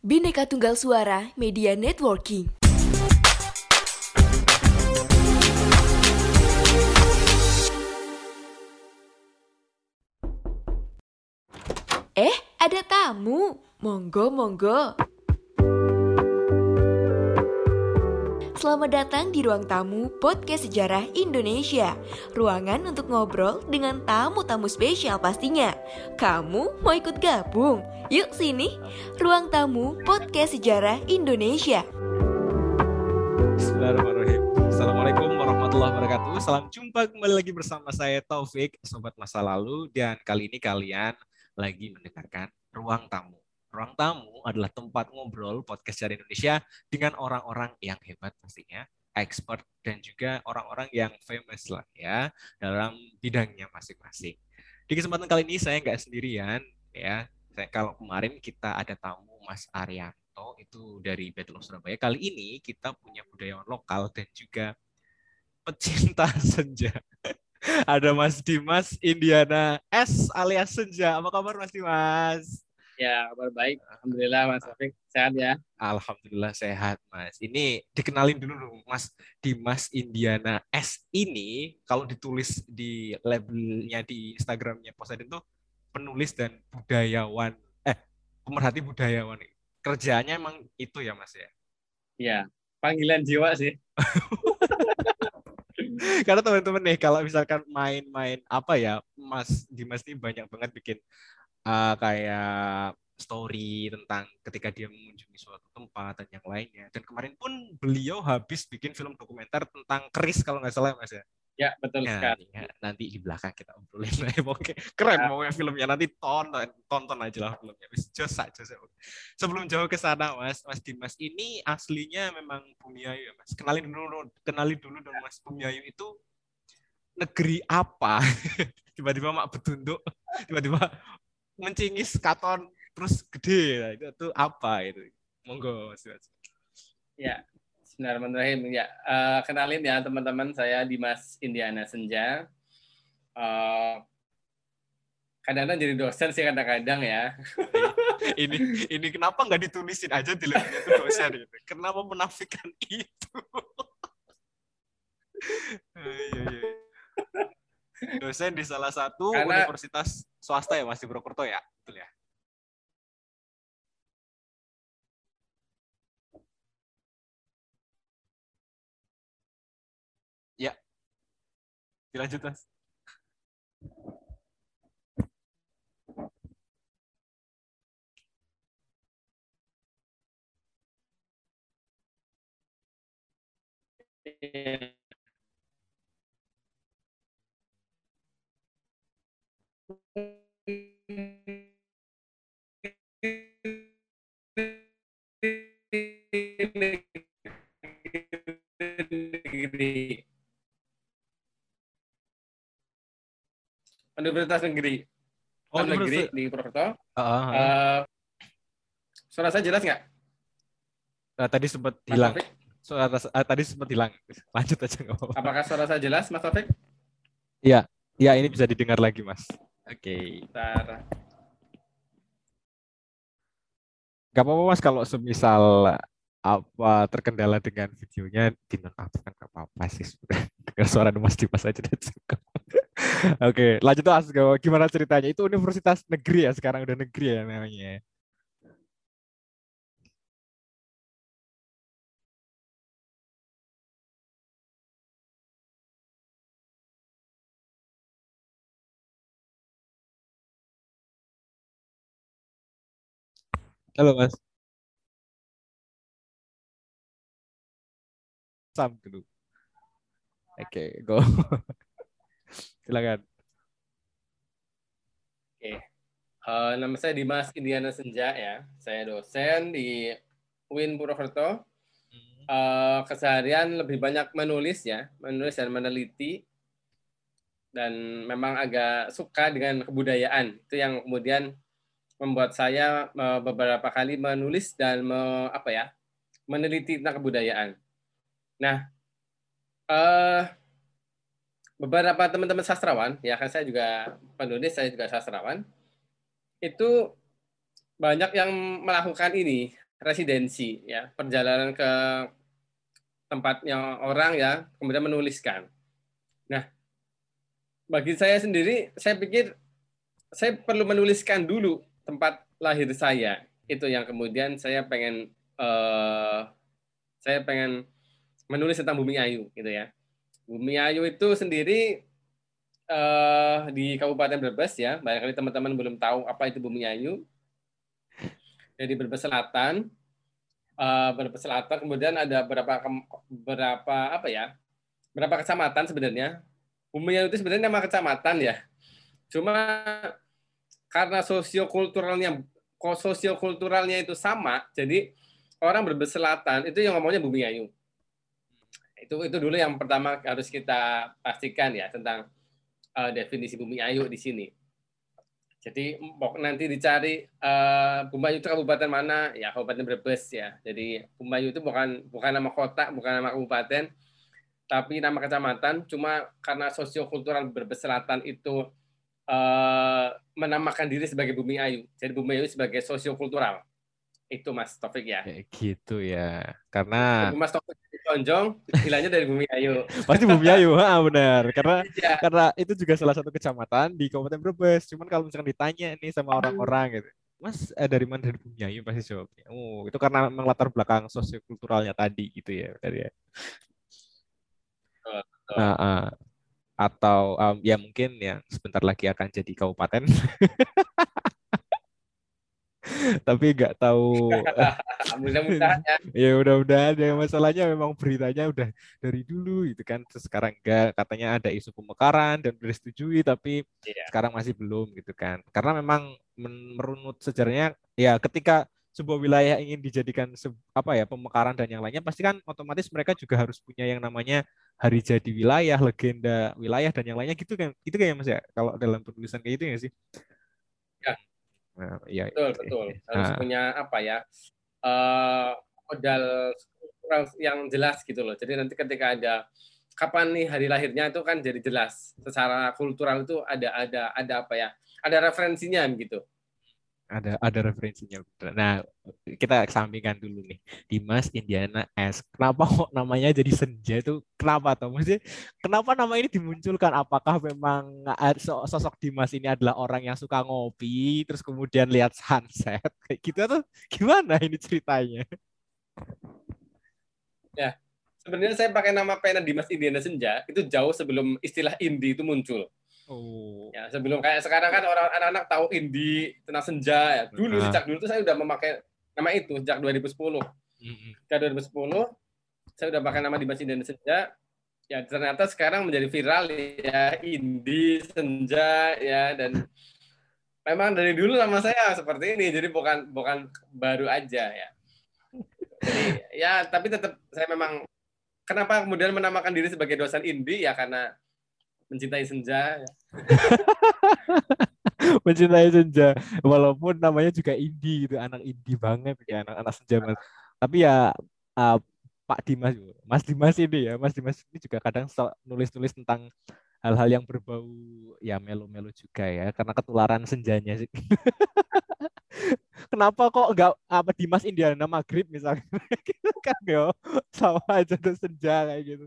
Bhinneka Tunggal Suara Media Networking. Eh, ada tamu. Monggo, monggo. Selamat datang di ruang tamu Podcast Sejarah Indonesia. Ruangan untuk ngobrol dengan tamu-tamu spesial pastinya. Kamu mau ikut gabung? Yuk sini. Ruang tamu Podcast Sejarah Indonesia. Bismillahirrahmanirrahim. Assalamualaikum warahmatullahi wabarakatuh. Salam jumpa kembali lagi bersama saya Taufik, sobat masa lalu dan kali ini kalian lagi mendengarkan Ruang Tamu. Ruang Tamu adalah tempat ngobrol podcast dari Indonesia dengan orang-orang yang hebat pastinya, expert dan juga orang-orang yang famous lah ya dalam bidangnya masing-masing. Di kesempatan kali ini saya nggak sendirian ya. Saya, kalau kemarin kita ada tamu Mas Arianto itu dari Battle of Surabaya. Kali ini kita punya budayawan lokal dan juga pecinta senja. Ada Mas Dimas Indiana S alias Senja. Apa kabar Mas Dimas? Ya, kabar baik. Alhamdulillah Mas Taufik. Sehat ya? Alhamdulillah sehat, Mas. Ini dikenalin dulu dong, Mas Dimas Indiana S ini kalau ditulis di labelnya di Instagramnya Poseidon tuh penulis dan budayawan, eh pemerhati budayawan. Kerjaannya emang itu ya, Mas ya? Iya, panggilan jiwa sih. Karena teman-teman nih kalau misalkan main-main apa ya, Mas Dimas ini banyak banget bikin uh, kayak story tentang ketika dia mengunjungi suatu tempat dan yang lainnya. Dan kemarin pun beliau habis bikin film dokumenter tentang keris kalau nggak salah mas ya. Ya betul nah, sekali. Ya, nanti di belakang kita obrolin lah. Oke, keren Ya. pokoknya filmnya nanti tonton tonton aja lah filmnya. Wis jos aja. Sebelum jauh ke sana mas, Mas Dimas ini aslinya memang Bumiayu ya mas. Kenalin dulu, kenalin dulu dong mas Bumiayu itu negeri apa? tiba-tiba mak betunduk, tiba-tiba mencingis katon terus gede Nah, itu tuh apa itu monggo mas. Ya, Bismillahirrahmanirrahim. Ya, eh, kenalin ya teman-teman, saya Dimas Indiana Senja. Eh, kadang-kadang jadi dosen sih kadang-kadang ya. ini ini kenapa nggak ditulisin aja di itu dosen gitu kenapa menafikan itu Eh, iya, iya. Dosen di salah satu Karena- universitas swasta ya mas di Purwokerto ya? Betul ya? Ya. Dilanjut mas Negeri. Universitas Negeri. oh negeri menurut- di Purwokerto. Eh, suara saya jelas nggak? Nah, tadi sempat hilang suara ah, tadi sempat hilang lanjut aja nggak apa-apa Apakah suara saya jelas, Mas Taufik? ya ini bisa didengar lagi mas oke Bentar. Gak apa-apa mas kalau semisal apa terkendala dengan videonya dinonaktifkan gak apa-apa sih dengar suara mas Dimas aja udah cukup. Oke lanjut mas gimana ceritanya itu universitas negeri ya sekarang udah negeri ya namanya halo mas Sam dulu oke go silakan Eh, nama saya Dimas Indiana Senja ya. Saya dosen di UIN Purwokerto. Eh, keseharian lebih banyak menulis ya, menulis dan meneliti. Dan memang agak suka dengan kebudayaan. Itu yang kemudian membuat saya eh, beberapa kali menulis dan me- apa ya, meneliti tentang kebudayaan. Nah, eh beberapa teman-teman sastrawan, ya kan saya juga penulis, saya juga sastrawan, itu banyak yang melakukan ini residensi ya perjalanan ke tempatnya orang ya kemudian menuliskan. Nah bagi saya sendiri saya pikir saya perlu menuliskan dulu tempat lahir saya itu yang kemudian saya pengen uh, saya pengen menulis tentang Bumi Ayu gitu ya. Bumi Ayu itu sendiri uh, di Kabupaten Brebes ya. Barangkali teman-teman belum tahu apa itu Bumi Ayu. Jadi Brebes Selatan, uh, Brebes Selatan kemudian ada berapa berapa apa ya? Berapa kecamatan sebenarnya? Bumi Ayu itu sebenarnya nama kecamatan ya. Cuma karena sosiokulturalnya sosiokulturalnya itu sama, jadi orang Brebes Selatan itu yang ngomongnya Bumi Ayu itu itu dulu yang pertama harus kita pastikan ya tentang uh, definisi bumi ayu di sini. Jadi nanti dicari uh, Bumi Ayu itu kabupaten mana? Ya Kabupaten Brebes ya. Jadi Bumi Ayu itu bukan bukan nama kota, bukan nama kabupaten, tapi nama kecamatan. Cuma karena sosiokultural Brebes Selatan itu uh, menamakan diri sebagai Bumi Ayu. Jadi Bumi Ayu sebagai sosiokultural itu Mas Taufik ya. Kayak gitu ya. Karena Mas Taufik Tonjong hilangnya dari Bumi Ayu. Pasti Bumi Ayu, ha, benar. Karena ya. karena itu juga salah satu kecamatan di Kabupaten Brebes. Cuman kalau misalkan ditanya nih sama orang-orang gitu, Mas eh, dari mana dari Bumi Ayu pasti jawabnya. Oh, itu karena memang latar belakang sosiokulturalnya tadi gitu ya, dari ya. Nah, uh, atau um, ya mungkin yang sebentar lagi akan jadi kabupaten. tapi nggak tahu. Mudah-mudahan ya. Ya udah-udah ada masalahnya memang beritanya udah dari dulu gitu kan. Terus sekarang enggak katanya ada isu pemekaran dan sudah disetujui tapi yeah. sekarang masih belum gitu kan. Karena memang merunut sejarahnya ya ketika sebuah wilayah ingin dijadikan apa ya pemekaran dan yang lainnya pasti kan otomatis mereka juga harus punya yang namanya hari jadi wilayah legenda wilayah dan yang lainnya gitu kan itu kayak mas ya kalau dalam penulisan kayak gitu ya sih ya Nah, iya, betul, iya, betul. Iya. Harus nah. punya apa ya? Uh, modal yang jelas gitu loh. Jadi nanti ketika ada kapan nih hari lahirnya itu kan jadi jelas. Secara kultural itu ada ada ada apa ya? Ada referensinya gitu ada ada referensinya. Nah, kita kesampingkan dulu nih. Dimas Indiana S. Kenapa kok namanya jadi senja itu? Kenapa tuh? Maksudnya kenapa nama ini dimunculkan? Apakah memang sosok Dimas ini adalah orang yang suka ngopi terus kemudian lihat sunset kayak gitu atau gimana ini ceritanya? Ya, sebenarnya saya pakai nama pena Dimas Indiana Senja itu jauh sebelum istilah indie itu muncul. Oh. Ya, sebelum kayak sekarang kan orang anak-anak tahu indie, tenang senja ya. Dulu nah. sejak dulu tuh saya udah memakai nama itu sejak 2010. Mm-hmm. Sejak 2010 saya udah pakai nama Dimas Indie Senja. Ya ternyata sekarang menjadi viral ya indie senja ya dan memang dari dulu nama saya seperti ini jadi bukan bukan baru aja ya. Jadi ya tapi tetap saya memang kenapa kemudian menamakan diri sebagai dosen indie ya karena mencintai senja. Ya. mencintai senja, walaupun namanya juga indie gitu, anak indie banget ya anak-anak senja. Mas. Tapi ya uh, Pak Dimas, Mas Dimas ini ya, Mas Dimas ini juga kadang nulis-nulis tentang hal-hal yang berbau ya melo-melo juga ya, karena ketularan senjanya sih. kenapa kok enggak apa Dimas Indiana Maghrib misalnya gitu kan ya sama aja tuh senja kayak gitu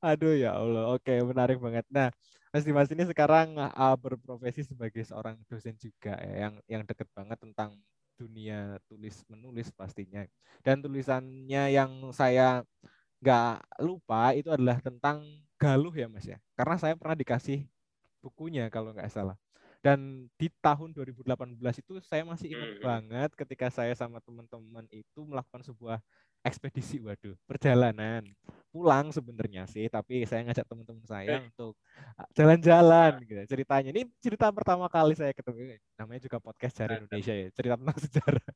aduh ya Allah. Oke menarik banget. Nah Mas Dimas ini sekarang uh, berprofesi sebagai seorang dosen juga ya yang yang deket banget tentang dunia tulis menulis pastinya. Dan tulisannya yang saya nggak lupa itu adalah tentang galuh ya mas ya. Karena saya pernah dikasih bukunya kalau nggak salah. Dan di tahun 2018 itu saya masih ingat hmm. banget ketika saya sama teman-teman itu melakukan sebuah ekspedisi waduh perjalanan. Pulang sebenarnya sih tapi saya ngajak teman-teman saya untuk ah, jalan-jalan gitu ceritanya. Ini cerita pertama kali saya ketemu namanya juga podcast dari Indonesia ya cerita tentang sejarah.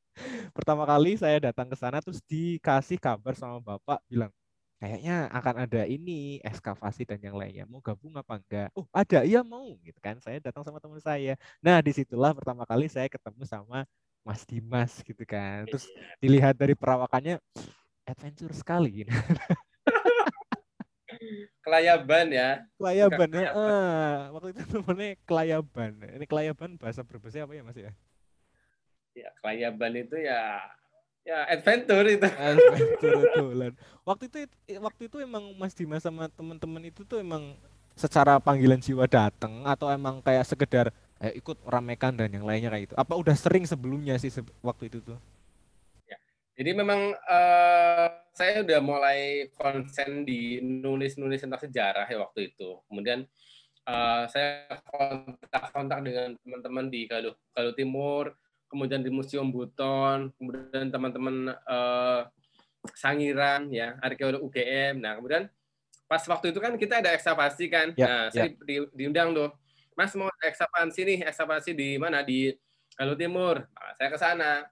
Pertama kali saya datang ke sana terus dikasih kabar sama bapak bilang kayaknya akan ada ini ekskavasi dan yang lainnya. Mau gabung apa enggak? Oh ada iya mau gitu kan. Saya datang sama teman saya. Nah di situlah pertama kali saya ketemu sama Mas Dimas gitu kan terus iya. dilihat dari perawakannya adventure sekali gitu. kelayaban ya kelayaban ya ah, waktu itu namanya kelayaban ini kelayaban bahasa berbahasa apa ya mas ya ya kelayaban itu ya Ya, adventure itu. Adventure dolan. Waktu itu waktu itu emang Mas Dimas sama teman-teman itu tuh emang secara panggilan jiwa datang atau emang kayak sekedar eh, ikut ramekan dan yang lainnya kayak itu. Apa udah sering sebelumnya sih waktu itu tuh? Ya. Jadi memang uh, saya udah mulai konsen di nulis-nulis tentang sejarah ya waktu itu. Kemudian uh, saya kontak-kontak dengan teman-teman di Galuh, Galuh Timur, kemudian di Museum Buton, kemudian teman-teman uh, Sangiran, ya, arkeolog UGM. Nah, kemudian pas waktu itu kan kita ada ekskavasi kan. Ya, nah, saya ya. di, diundang tuh. Mas mau ekskavasi nih, ekskavasi di mana? Di Galuh Timur. Nah, saya ke sana.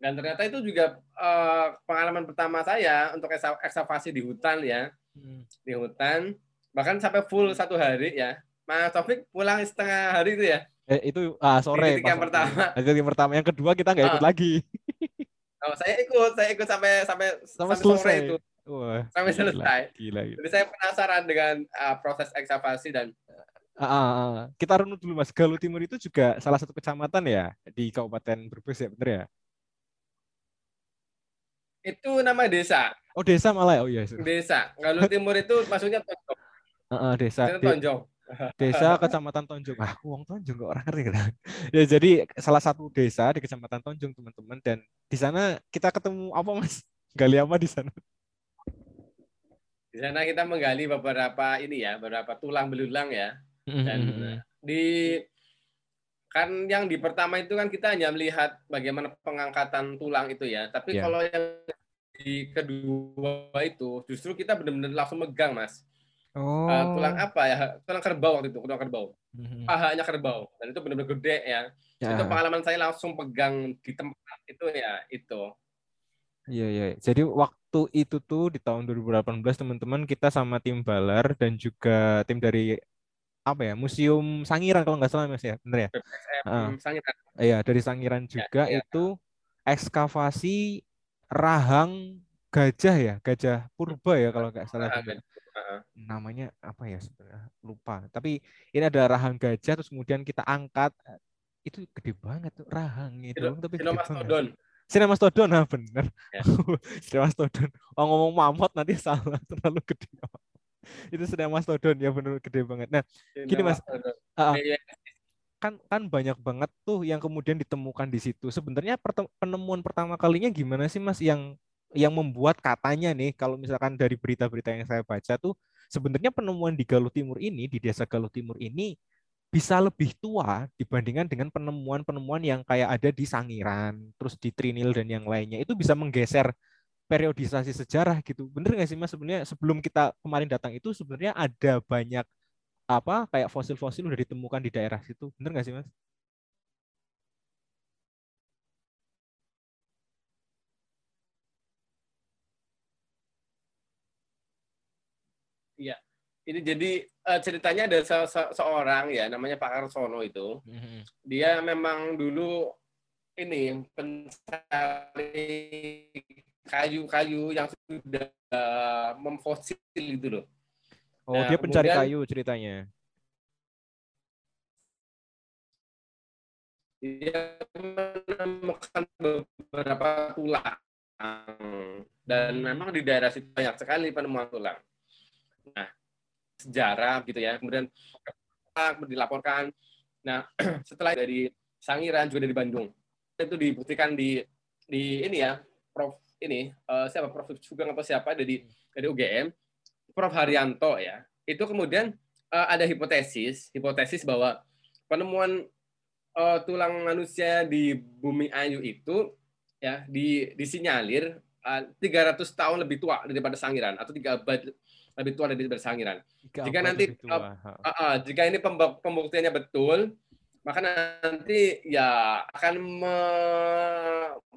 Dan ternyata itu juga uh, pengalaman pertama saya untuk ekskavasi di hutan ya. Hmm. Di hutan. Bahkan sampai full satu hari ya. Mas Taufik pulang setengah hari itu ya eh, itu ah, sore. Ketika yang pertama. Ketika pertama, yang kedua kita nggak ikut ah. lagi. Oh, saya ikut, saya ikut sampai sampai sampai, sampai selesai itu. Wah, sampai gila, selesai. Gila, gila. Jadi saya penasaran dengan uh, proses ekskavasi dan uh, kita runut dulu Mas. Galuh Timur itu juga salah satu kecamatan ya di Kabupaten Brebes ya, bener ya? Itu nama desa. Oh, desa malah ya? Oh iya. Desa. Galuh Timur itu maksudnya Tonjong. Uh, uh, desa. Tonjong desa Kecamatan Tonjong. Ah, uang Tonjong kok orang ngerti kan? Ya jadi salah satu desa di Kecamatan Tonjong teman-teman dan di sana kita ketemu apa Mas? Gali apa di sana? Di sana kita menggali beberapa ini ya, beberapa tulang belulang ya. Dan mm-hmm. di kan yang di pertama itu kan kita hanya melihat bagaimana pengangkatan tulang itu ya. Tapi yeah. kalau yang di kedua itu justru kita benar-benar langsung megang, Mas Oh. Uh, tulang apa ya? Tulang kerbau waktu itu, tulang kerbau. Pahanya kerbau. Dan itu benar-benar gede ya. ya. Itu pengalaman saya langsung pegang di tempat itu ya, itu. Iya, iya. Jadi waktu itu tuh di tahun 2018 teman-teman kita sama tim Balar dan juga tim dari apa ya Museum Sangiran kalau nggak salah mas ya? Bener ya? Uh, Sangiran. Iya dari Sangiran ya, juga ya, ya. itu ekskavasi rahang gajah ya gajah purba ya kalau nggak salah namanya apa ya sebenarnya lupa. Tapi ini ada rahang gajah terus kemudian kita angkat. Itu gede banget tuh rahang itu. Sino, tapi banget. Sinemastodon nah bener. Ya. Sinemastodon oh ngomong mamut nanti salah terlalu gede itu Sinemastodon ya bener gede banget. Nah gini mas uh, kan kan banyak banget tuh yang kemudian ditemukan di situ. Sebenarnya penemuan pertama kalinya gimana sih mas yang yang membuat katanya nih kalau misalkan dari berita-berita yang saya baca tuh sebenarnya penemuan di Galuh Timur ini di desa Galuh Timur ini bisa lebih tua dibandingkan dengan penemuan-penemuan yang kayak ada di Sangiran, terus di Trinil dan yang lainnya. Itu bisa menggeser periodisasi sejarah gitu. Bener nggak sih Mas sebenarnya sebelum kita kemarin datang itu sebenarnya ada banyak apa kayak fosil-fosil udah ditemukan di daerah situ. Bener nggak sih Mas? Iya. Ini jadi uh, ceritanya ada se se seorang ya namanya Pak Karsono itu. Mm-hmm. Dia memang dulu ini pencari kayu-kayu yang sudah memfosil gitu loh. Oh, nah, dia pencari kemudian, kayu ceritanya. Dia menemukan beberapa tulang dan hmm. memang di daerah situ banyak sekali penemuan tulang. Nah, sejarah gitu ya. Kemudian dilaporkan. Nah, setelah dari Sangiran juga dari Bandung. Itu dibuktikan di di ini ya, Prof ini uh, siapa Prof Sugeng atau siapa dari dari UGM, Prof Haryanto ya. Itu kemudian uh, ada hipotesis, hipotesis bahwa penemuan uh, tulang manusia di bumi Ayu itu ya di disinyalir uh, 300 tahun lebih tua daripada Sangiran atau tiga abad lebih tua dari bersangiran. Jika, jika nanti uh, uh, uh, jika ini pembuktiannya betul, maka nanti ya akan me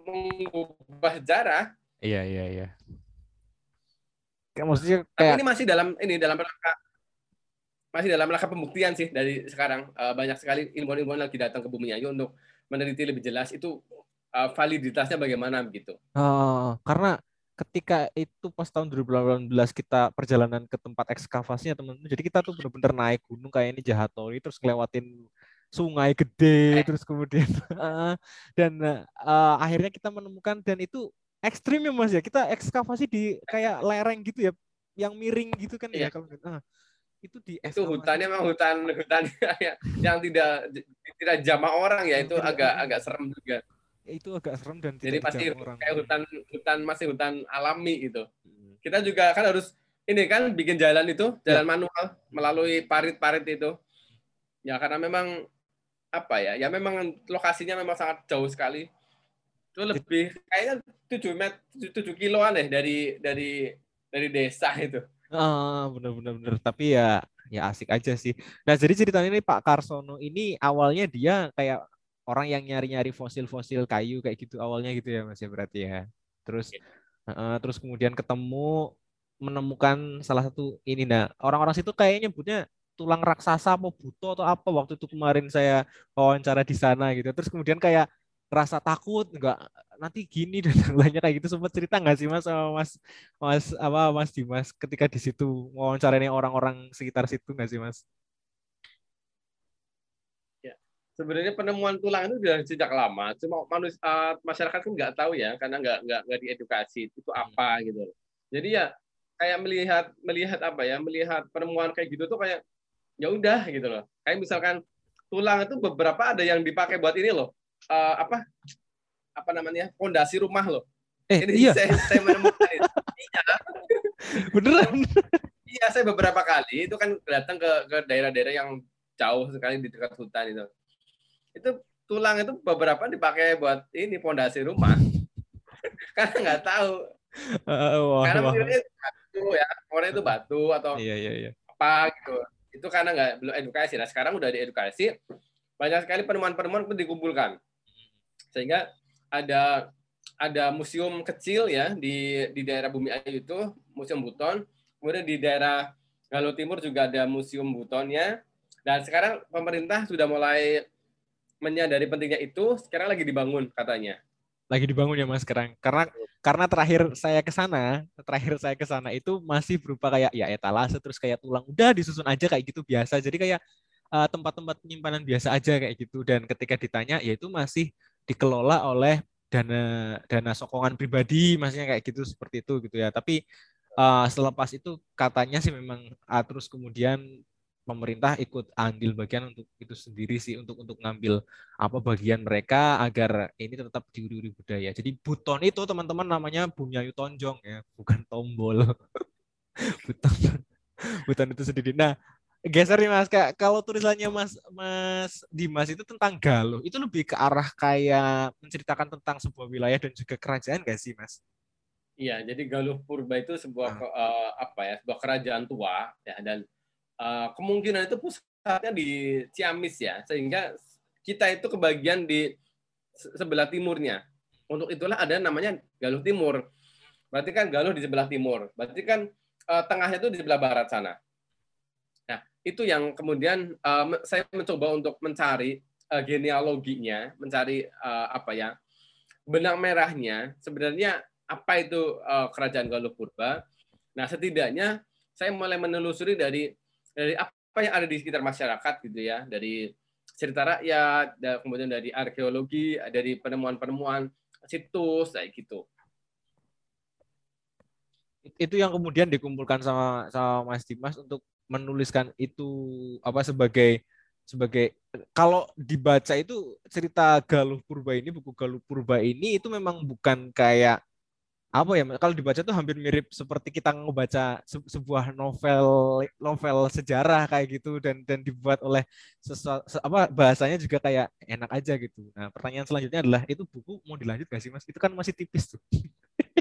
mengubah sejarah. Iya iya iya. Kayak maksudnya kayak... Tapi ini masih dalam ini dalam rangka masih dalam rangka pembuktian sih dari sekarang uh, banyak sekali ilmuwan-ilmuwan lagi datang ke bumi Ayu untuk meneliti lebih jelas itu uh, validitasnya bagaimana begitu. Uh, karena ketika itu pas tahun 2018 kita perjalanan ke tempat ekskavasinya teman-teman jadi kita tuh bener-bener naik gunung kayak ini Jahatori terus ngelewatin sungai gede eh. terus kemudian dan uh, akhirnya kita menemukan dan itu ekstrim ya Mas ya. Kita ekskavasi di kayak lereng gitu ya, yang miring gitu kan ya Iya. kalau ah, itu di itu hutannya memang hutan hutan yang- yang tidak tidak jamah orang ya itu agak agak serem juga. itu agak serem dan Jadi pasti orang. kayak hutan hutan masih hutan alami gitu. Hmm. Kita juga kan harus ini kan bikin jalan itu Ya. jalan manual melalui parit-parit itu. Ya karena memang apa ya? Ya memang lokasinya memang sangat jauh sekali. Itu lebih kayaknya 7 met 7 kiloan deh dari dari dari desa itu. Ah, bener-bener bener. Tapi ya ya asik aja sih. Nah, jadi ceritanya ini Pak Karsono ini awalnya dia kayak orang yang nyari-nyari fosil-fosil kayu kayak gitu awalnya gitu ya Mas ya berarti ya. Terus eh, terus kemudian ketemu menemukan salah satu ini nah orang-orang situ kayaknya nyebutnya tulang raksasa apa buto atau apa waktu itu kemarin saya wawancara di sana gitu. Terus kemudian kayak rasa takut enggak nanti gini dan lainnya kayak gitu sempat cerita nggak sih Mas sama Mas Mas apa Mas Dimas ketika di situ wawancaranya orang-orang sekitar situ nggak sih Mas? Sebenarnya penemuan tulang itu sudah sejak lama, cuma manusia masyarakat kan nggak tahu ya karena nggak nggak nggak diedukasi itu apa gitu. loh. Jadi ya kayak melihat melihat apa ya melihat penemuan kayak gitu tuh kayak ya udah gitu loh. Kayak misalkan tulang itu beberapa ada yang dipakai buat ini loh eh, apa apa namanya fondasi rumah loh. Eh Ini iya saya, saya menemukan itu. Iya, beneran. iya saya beberapa kali itu kan datang ke ke daerah-daerah yang jauh sekali di dekat hutan itu. Itu tulang itu beberapa dipakai buat ini fondasi rumah. Karena nggak tahu. Eh, wah, Karena wah. mungkin batu ya, orang itu batu atau Iya iya iya. apa gitu. Itu karena nggak belum edukasi. Nah sekarang udah diedukasi, banyak sekali penemuan-penemuan itu dikumpulkan. Sehingga ada ada museum kecil ya di di daerah Bumi Ayu itu, Museum Buton. Kemudian di daerah Galuh Timur juga ada Museum Butonnya. Dan sekarang pemerintah sudah mulai menyadari pentingnya itu, sekarang lagi dibangun katanya. Lagi dibangun ya Mas sekarang. Karena karena terakhir saya ke sana, terakhir saya ke sana itu masih berupa kayak ya etalase terus kayak tulang udah disusun aja kayak gitu biasa. Jadi kayak eh, tempat-tempat penyimpanan biasa aja kayak gitu dan ketika ditanya ya itu masih dikelola oleh dana dana sokongan pribadi maksudnya kayak gitu seperti itu gitu ya. Tapi eh, selepas itu katanya sih memang ah, terus kemudian pemerintah ikut andil bagian untuk itu sendiri sih untuk untuk ngambil apa bagian mereka agar ini tetap diuri-uri budaya. Jadi buton itu teman-teman namanya Bunyayu Tonjong ya, bukan tombol. buton buton itu sendiri. Nah, geser nih Mas, kayak kalau tulisannya Mas Mas Dimas itu tentang Galuh, itu lebih ke arah kayak menceritakan tentang sebuah wilayah dan juga kerajaan gak sih Mas? Iya, jadi Galuh Purba itu sebuah Ah. eh, apa ya, sebuah kerajaan tua ya dan eh, kemungkinan itu pusatnya di Ciamis ya, sehingga kita itu kebagian di se- sebelah timurnya. Untuk itulah ada namanya Galuh Timur. Berarti kan Galuh di sebelah timur. Berarti kan eh, tengahnya itu di sebelah barat sana. Nah, itu yang kemudian me- saya mencoba untuk mencari eh, genealoginya, mencari eh, apa ya benang merahnya. Sebenarnya apa itu eh, kerajaan Galuh Purba. Nah, setidaknya saya mulai menelusuri dari dari apa yang ada di sekitar masyarakat gitu ya, dari cerita rakyat, kemudian dari arkeologi, dari penemuan-penemuan situs kayak gitu. Itu yang kemudian dikumpulkan sama sama Mas Dimas untuk menuliskan itu apa sebagai sebagai kalau dibaca itu cerita Galuh Purba ini buku Galuh Purba ini itu memang bukan kayak apa ya kalau dibaca tuh hampir mirip seperti kita ngebaca se- sebuah novel novel sejarah kayak gitu dan dan dibuat oleh sesuatu apa bahasanya juga kayak enak aja gitu. Nah, pertanyaan selanjutnya adalah itu buku mau dilanjut gak sih Mas? Itu kan masih tipis tuh.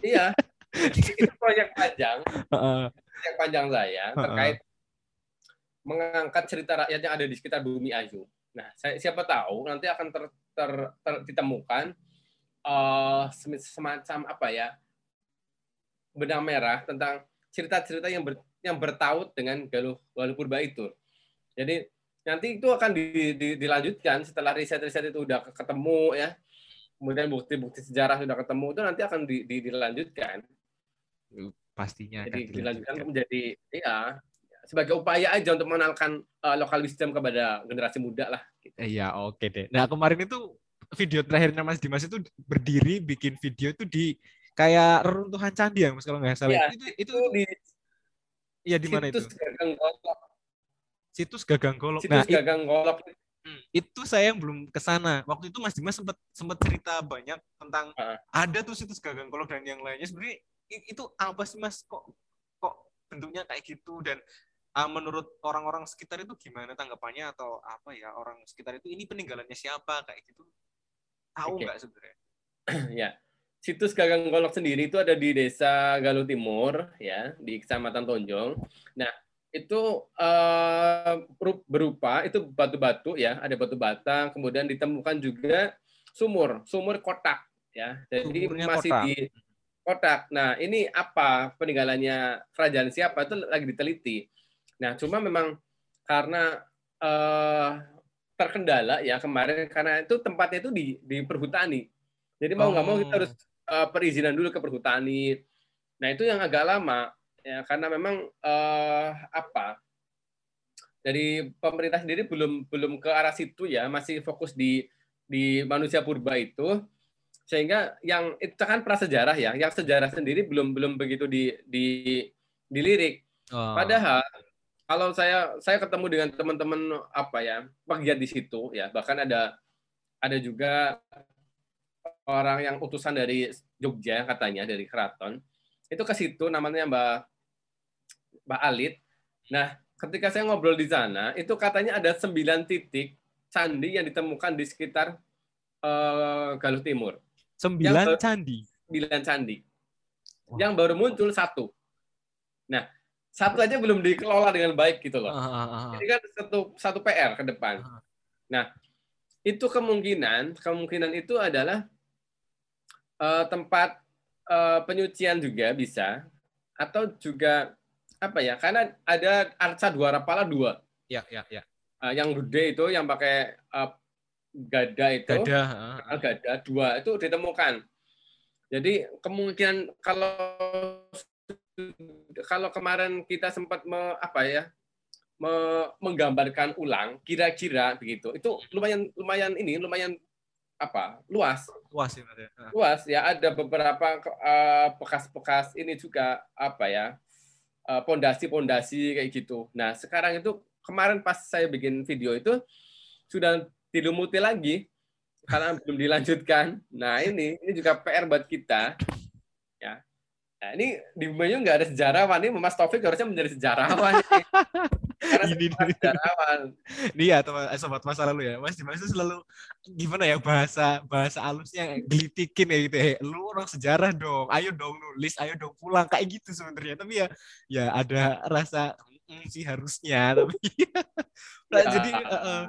iya, itu proyek panjang, Heeh. proyek panjang saya terkait mengangkat cerita rakyat yang ada di sekitar Bumi Ayu. Nah, saya, siapa tahu nanti akan ter, ter- ter- ditemukan semi- semacam apa ya benang merah tentang cerita-cerita yang ber, yang bertaut dengan Galuh Galuh Purba itu. Jadi nanti itu akan di- di- dilanjutkan setelah riset-riset itu udah ketemu ya, kemudian bukti-bukti sejarah sudah ketemu itu nanti akan di- di- dilanjutkan. Pastinya akan Jadi dilanjutkan dilanjutkan. menjadi ya sebagai upaya aja untuk mengenalkan uh, lokal wisdom kepada generasi muda lah. Gitu. Iya, oke deh. Nah, kemarin itu video terakhirnya Mas Dimas itu berdiri bikin video itu di kayak reruntuhan candi ya mas kalau nggak salah. Ya, itu itu, itu di Iya di mana itu? Gagang Golok. Situs Gagang Golok. Situs nah, Gagang Golok. Hmm, itu saya yang belum ke sana. Waktu itu Mas Dimas sempat sempat cerita banyak tentang uh. ada tuh situs Gagang Golok dan yang lainnya. Sebenarnya itu apa sih Mas? Kok kok bentuknya kayak gitu dan uh, menurut orang-orang sekitar itu gimana tanggapannya atau apa ya orang sekitar itu ini peninggalannya siapa kayak gitu? Tahu nggak okay. sebenarnya? ya. Situs Gagang Golok sendiri itu ada di Desa Galuh Timur ya, di Kecamatan Tonjong. Nah, itu uh, berupa itu batu-batu ya, ada batu bata, kemudian ditemukan juga sumur, sumur kotak ya. Jadi Sumurnya masih kotak. di kotak. Nah, ini apa peninggalannya kerajaan siapa itu lagi diteliti. Nah, cuma memang karena uh, terkendala ya kemarin karena itu tempatnya itu di di perhutani. Jadi mau nggak oh. mau kita harus uh, perizinan dulu ke perhutani. Nah itu yang agak lama ya karena memang uh, apa dari pemerintah sendiri belum belum ke arah situ ya masih fokus di di manusia purba itu sehingga yang itu kan prasejarah ya yang sejarah sendiri belum belum begitu di di dilirik oh. padahal kalau saya saya ketemu dengan teman-teman apa ya pegiat di situ ya bahkan ada ada juga orang yang utusan dari Jogja katanya dari keraton itu ke situ namanya Mbak Mbak Alit. Nah, ketika saya ngobrol di sana itu katanya ada sembilan titik candi yang ditemukan di sekitar uh, Galuh Timur. Sembilan candi. Sembilan candi. Wow. Yang baru muncul satu. Nah, satu aja belum dikelola dengan baik gitu loh. Uh, Ini kan satu satu PR ke depan. Nah, itu kemungkinan kemungkinan itu adalah uh, tempat uh, penyucian juga bisa. Atau juga apa ya karena ada arca dua rapala dua. Ya ya ya. Uh, yang gede itu yang pakai uh, gada itu. Gada uh. gada dua itu ditemukan. Jadi kemungkinan kalau kalau kemarin kita sempat me, apa ya me, menggambarkan ulang kira-kira begitu. Itu lumayan lumayan ini lumayan apa? Luas. Luas ya. Luas ya. Ada beberapa uh, bekas-bekas ini juga apa ya uh, pondasi-pondasi kayak gitu. Nah sekarang itu kemarin pas saya bikin video itu sudah dilumuti lagi karena belum dilanjutkan. Nah ini ini juga PR buat kita ya. Nah ini di Bumayu nggak ada sejarawan ini Mas Taufik harusnya menjadi sejarawan Karena ini sejarawan. Iya, teman eh, sobat masa lalu ya. Mas Dimas itu selalu gimana ya bahasa bahasa halusnya gelitikin ya gitu. Hey, lu orang sejarah dong. Ayo dong nulis, ayo dong pulang kayak gitu sebenarnya. Tapi ya ya ada rasa mm, sih harusnya tapi nah, ya. jadi uh, uh,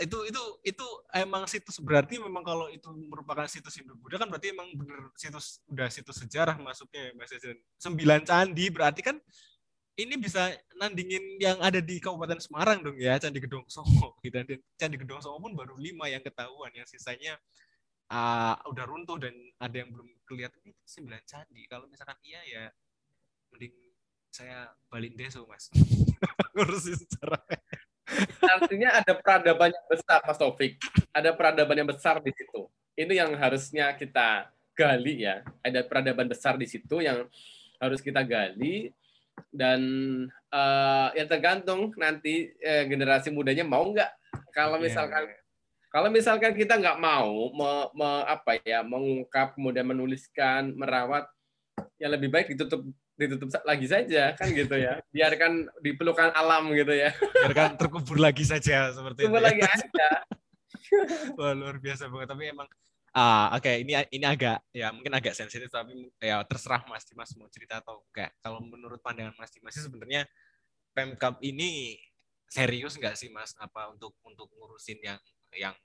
itu itu itu emang situs berarti memang kalau itu merupakan situs Hindu Buddha kan berarti emang bener situs udah situs sejarah masuknya Mas Sembilan candi berarti kan ini bisa nandingin yang ada di Kabupaten Semarang dong ya Candi Gedong Songo gitu. Dan Candi Gedong Songo pun baru lima yang ketahuan yang sisanya uh, udah runtuh dan ada yang belum kelihatan itu sembilan candi. Kalau misalkan iya ya mending saya balik deso mas. Ngurusin secara artinya ada peradaban yang besar mas Taufik. Ada peradaban yang besar di situ. Ini yang harusnya kita gali ya. Ada peradaban besar di situ yang harus kita gali dan uh, ya tergantung nanti uh, generasi mudanya mau nggak. Kalau iya, misalkan yeah. kalau misalkan kita nggak mau me, me, apa ya mengungkap kemudian menuliskan merawat ya lebih baik ditutup ditutup lagi saja kan gitu ya. Biarkan dipelukan alam gitu ya. Biarkan terkubur lagi saja seperti itu ya. lagi aja. Wah, luar biasa banget. Tapi emang Ah, oke, okay. ini ini agak ya mungkin agak sensitif tapi ya terserah Mas Dimas mau cerita atau kayak kalau menurut pandangan Mas Dimas sih sebenarnya Pemkap ini serius nggak sih Mas apa untuk untuk ngurusin yang yang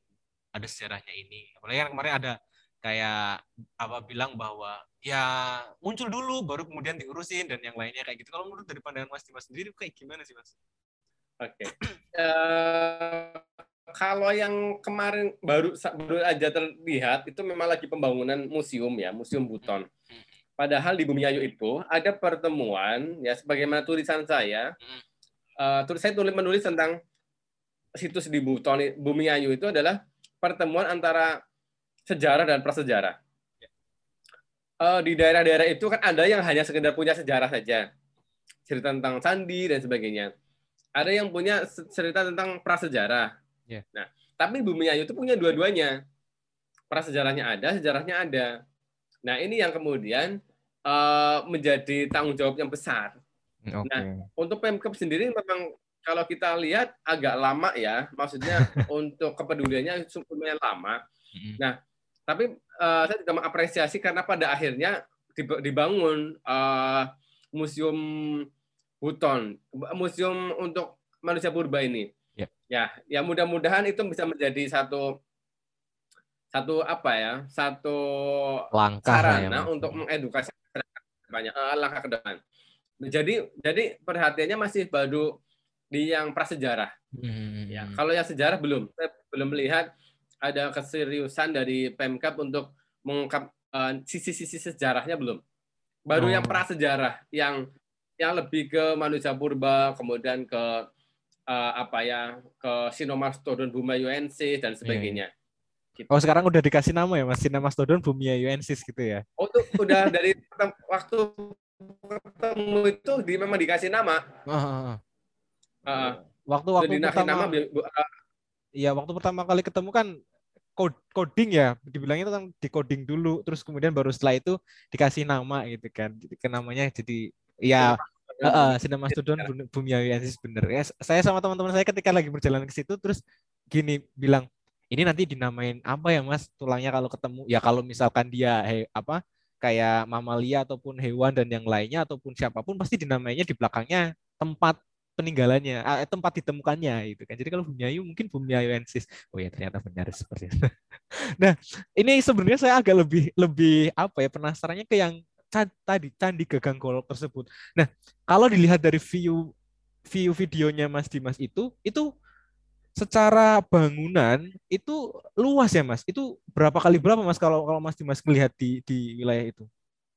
ada sejarahnya ini. Apalagi yang kemarin ada kayak apa bilang bahwa ya muncul dulu baru kemudian diurusin dan yang lainnya kayak gitu. Kalau menurut dari pandangan Mas Dimas sendiri kayak gimana sih Mas? Oke. Okay. Uh, eh, kalau yang kemarin baru baru aja terlihat itu memang lagi pembangunan museum ya, Museum Buton. Padahal di Bumi Ayu itu ada pertemuan ya sebagaimana tulisan saya. Uh, tulis saya tulis menulis tentang situs di Buton Bumi Ayu itu adalah pertemuan antara sejarah dan prasejarah. uh, di daerah-daerah itu kan ada yang hanya sekedar punya sejarah saja, cerita tentang candi dan sebagainya. Ada yang punya cerita tentang prasejarah. Yeah. Nah, tapi Bumi Ayu itu punya dua-duanya. Prasejarahnya ada, sejarahnya ada. Nah, ini yang kemudian uh, menjadi tanggung jawab yang besar. Okay. Nah, untuk Pemkep sendiri memang kalau kita lihat agak lama ya, maksudnya untuk kepeduliannya lumayan lama. Nah, tapi uh, saya juga mengapresiasi karena pada akhirnya dibangun uh, museum Buton, museum untuk manusia purba ini. Ya, ya mudah-mudahan itu bisa menjadi satu satu apa ya, satu langkah ya, sarana ya, untuk mengedukasi banyak uh, langkah ke depan. Jadi jadi perhatiannya masih baru di yang prasejarah. Hmm. Ya, kalau yang sejarah belum, saya belum melihat ada keseriusan dari Pemkap untuk mengungkap uh, sisi-sisi sejarahnya belum. Baru oh. yang prasejarah, yang yang lebih ke manusia purba, kemudian ke uh, apa ya, ke Sinomastodon Bumayuensis dan sebagainya. Yeah. Gitu. Oh sekarang udah dikasih nama ya Mas Sinomastodon Bumayuensis gitu ya? Oh itu udah dari waktu ketemu itu di, memang dikasih nama. Oh, Uh, waktu waktu pertama, nama, uh, iya waktu pertama kali ketemu kan coding ya, dibilangnya tentang decoding dulu, terus kemudian baru setelah itu dikasih nama gitu kan, jadi namanya jadi ya uh, uh, Student Bumi Awiansis bener ya. Saya sama teman-teman saya ketika lagi berjalan ke situ terus gini bilang ini nanti dinamain apa ya mas tulangnya kalau ketemu ya kalau misalkan dia hey, apa kayak mamalia ataupun hewan dan yang lainnya ataupun siapa pun pasti dinamainya di belakangnya tempat peninggalannya, eh, tempat ditemukannya itu kan. Jadi kalau Bumiayu mungkin Bumiayuensis. Oh ya ternyata benar seperti itu. nah, ini sebenarnya saya agak lebih lebih apa ya penasarannya ke yang tadi candi gagang golok tersebut. Nah, kalau dilihat dari view view videonya Mas Dimas itu itu secara bangunan itu luas ya Mas. Itu berapa kali berapa Mas kalau kalau Mas Dimas melihat di di wilayah itu?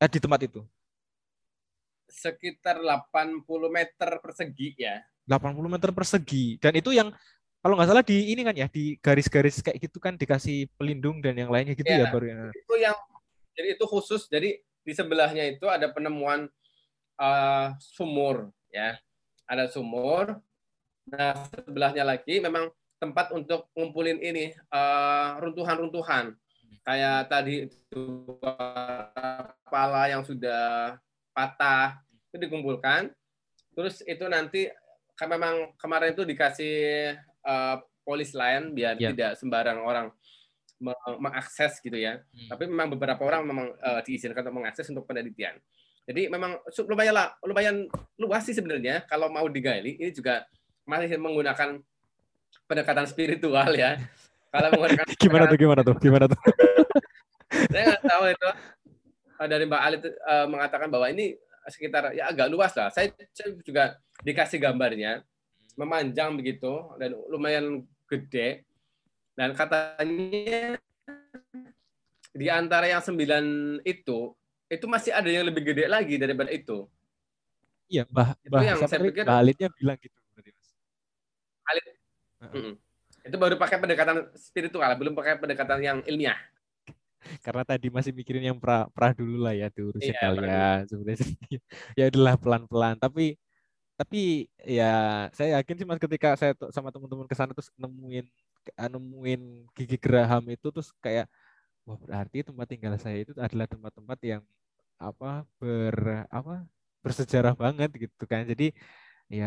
Eh, di tempat itu? sekitar 80 meter persegi ya. 80 meter persegi. Dan itu yang kalau nggak salah di ini kan ya di garis-garis kayak gitu kan dikasih pelindung dan yang lainnya gitu ya, ya baru ya. Itu yang jadi itu khusus. Jadi di sebelahnya itu ada penemuan uh, sumur ya. Ada sumur. Nah, sebelahnya lagi memang tempat untuk ngumpulin ini uh, runtuhan-runtuhan. Kayak tadi itu kepala yang sudah patah itu dikumpulkan terus itu nanti kan memang kemarin itu dikasih uh, polis lain biar yeah. tidak sembarang orang mengakses gitu ya. Hmm. Tapi memang beberapa orang memang uh, diizinkan untuk mengakses untuk penelitian. Jadi memang lumayan lah, lumayan luas sih sebenarnya kalau mau digali. Ini juga masih menggunakan pendekatan spiritual ya. Kalau menggunakan gimana tuh gimana tuh gimana tuh? saya nggak tahu itu Eh, dari Mbak Ali uh, mengatakan bahwa ini sekitar ya agak luas lah. Saya, saya juga dikasih gambarnya memanjang begitu dan lumayan gede dan katanya di antara yang sembilan itu itu masih ada yang lebih gede lagi daripada itu. Iya, Mbah. Itu bah, yang saya pikir Alitnya bilang gitu berarti Mas. Uh -uh. Itu baru pakai pendekatan spiritual, belum pakai pendekatan yang ilmiah karena tadi masih mikirin yang pra, pra dulu lah ya diurusin iya, kalian sebenarnya ya udahlah pelan-pelan tapi tapi ya saya yakin sih mas ketika saya sama teman-teman ke sana terus nemuin nemuin gigi geraham itu terus kayak wah berarti tempat tinggal saya itu adalah tempat-tempat yang apa ber apa bersejarah banget gitu kan. Jadi Ya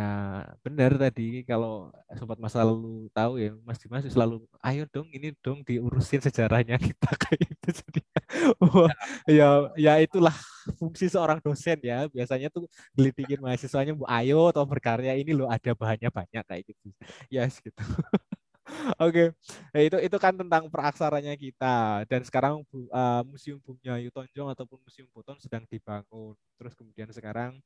benar tadi kalau sobat masa lalu tahu ya Mas Dimas selalu ayo dong ini dong diurusin sejarahnya kita. Kayak itu jadi oh, ya ya itulah fungsi seorang dosen ya. Biasanya tuh gelitikin mahasiswanya bu ayo atau berkarya ini loh ada bahannya banyak. Kayak gitu. Yes, gitu Oke, okay. nah, itu itu kan tentang peraksaranya kita dan sekarang uh, Museum Bumnya Yutonjong ataupun Museum Boton sedang dibangun. Terus kemudian sekarang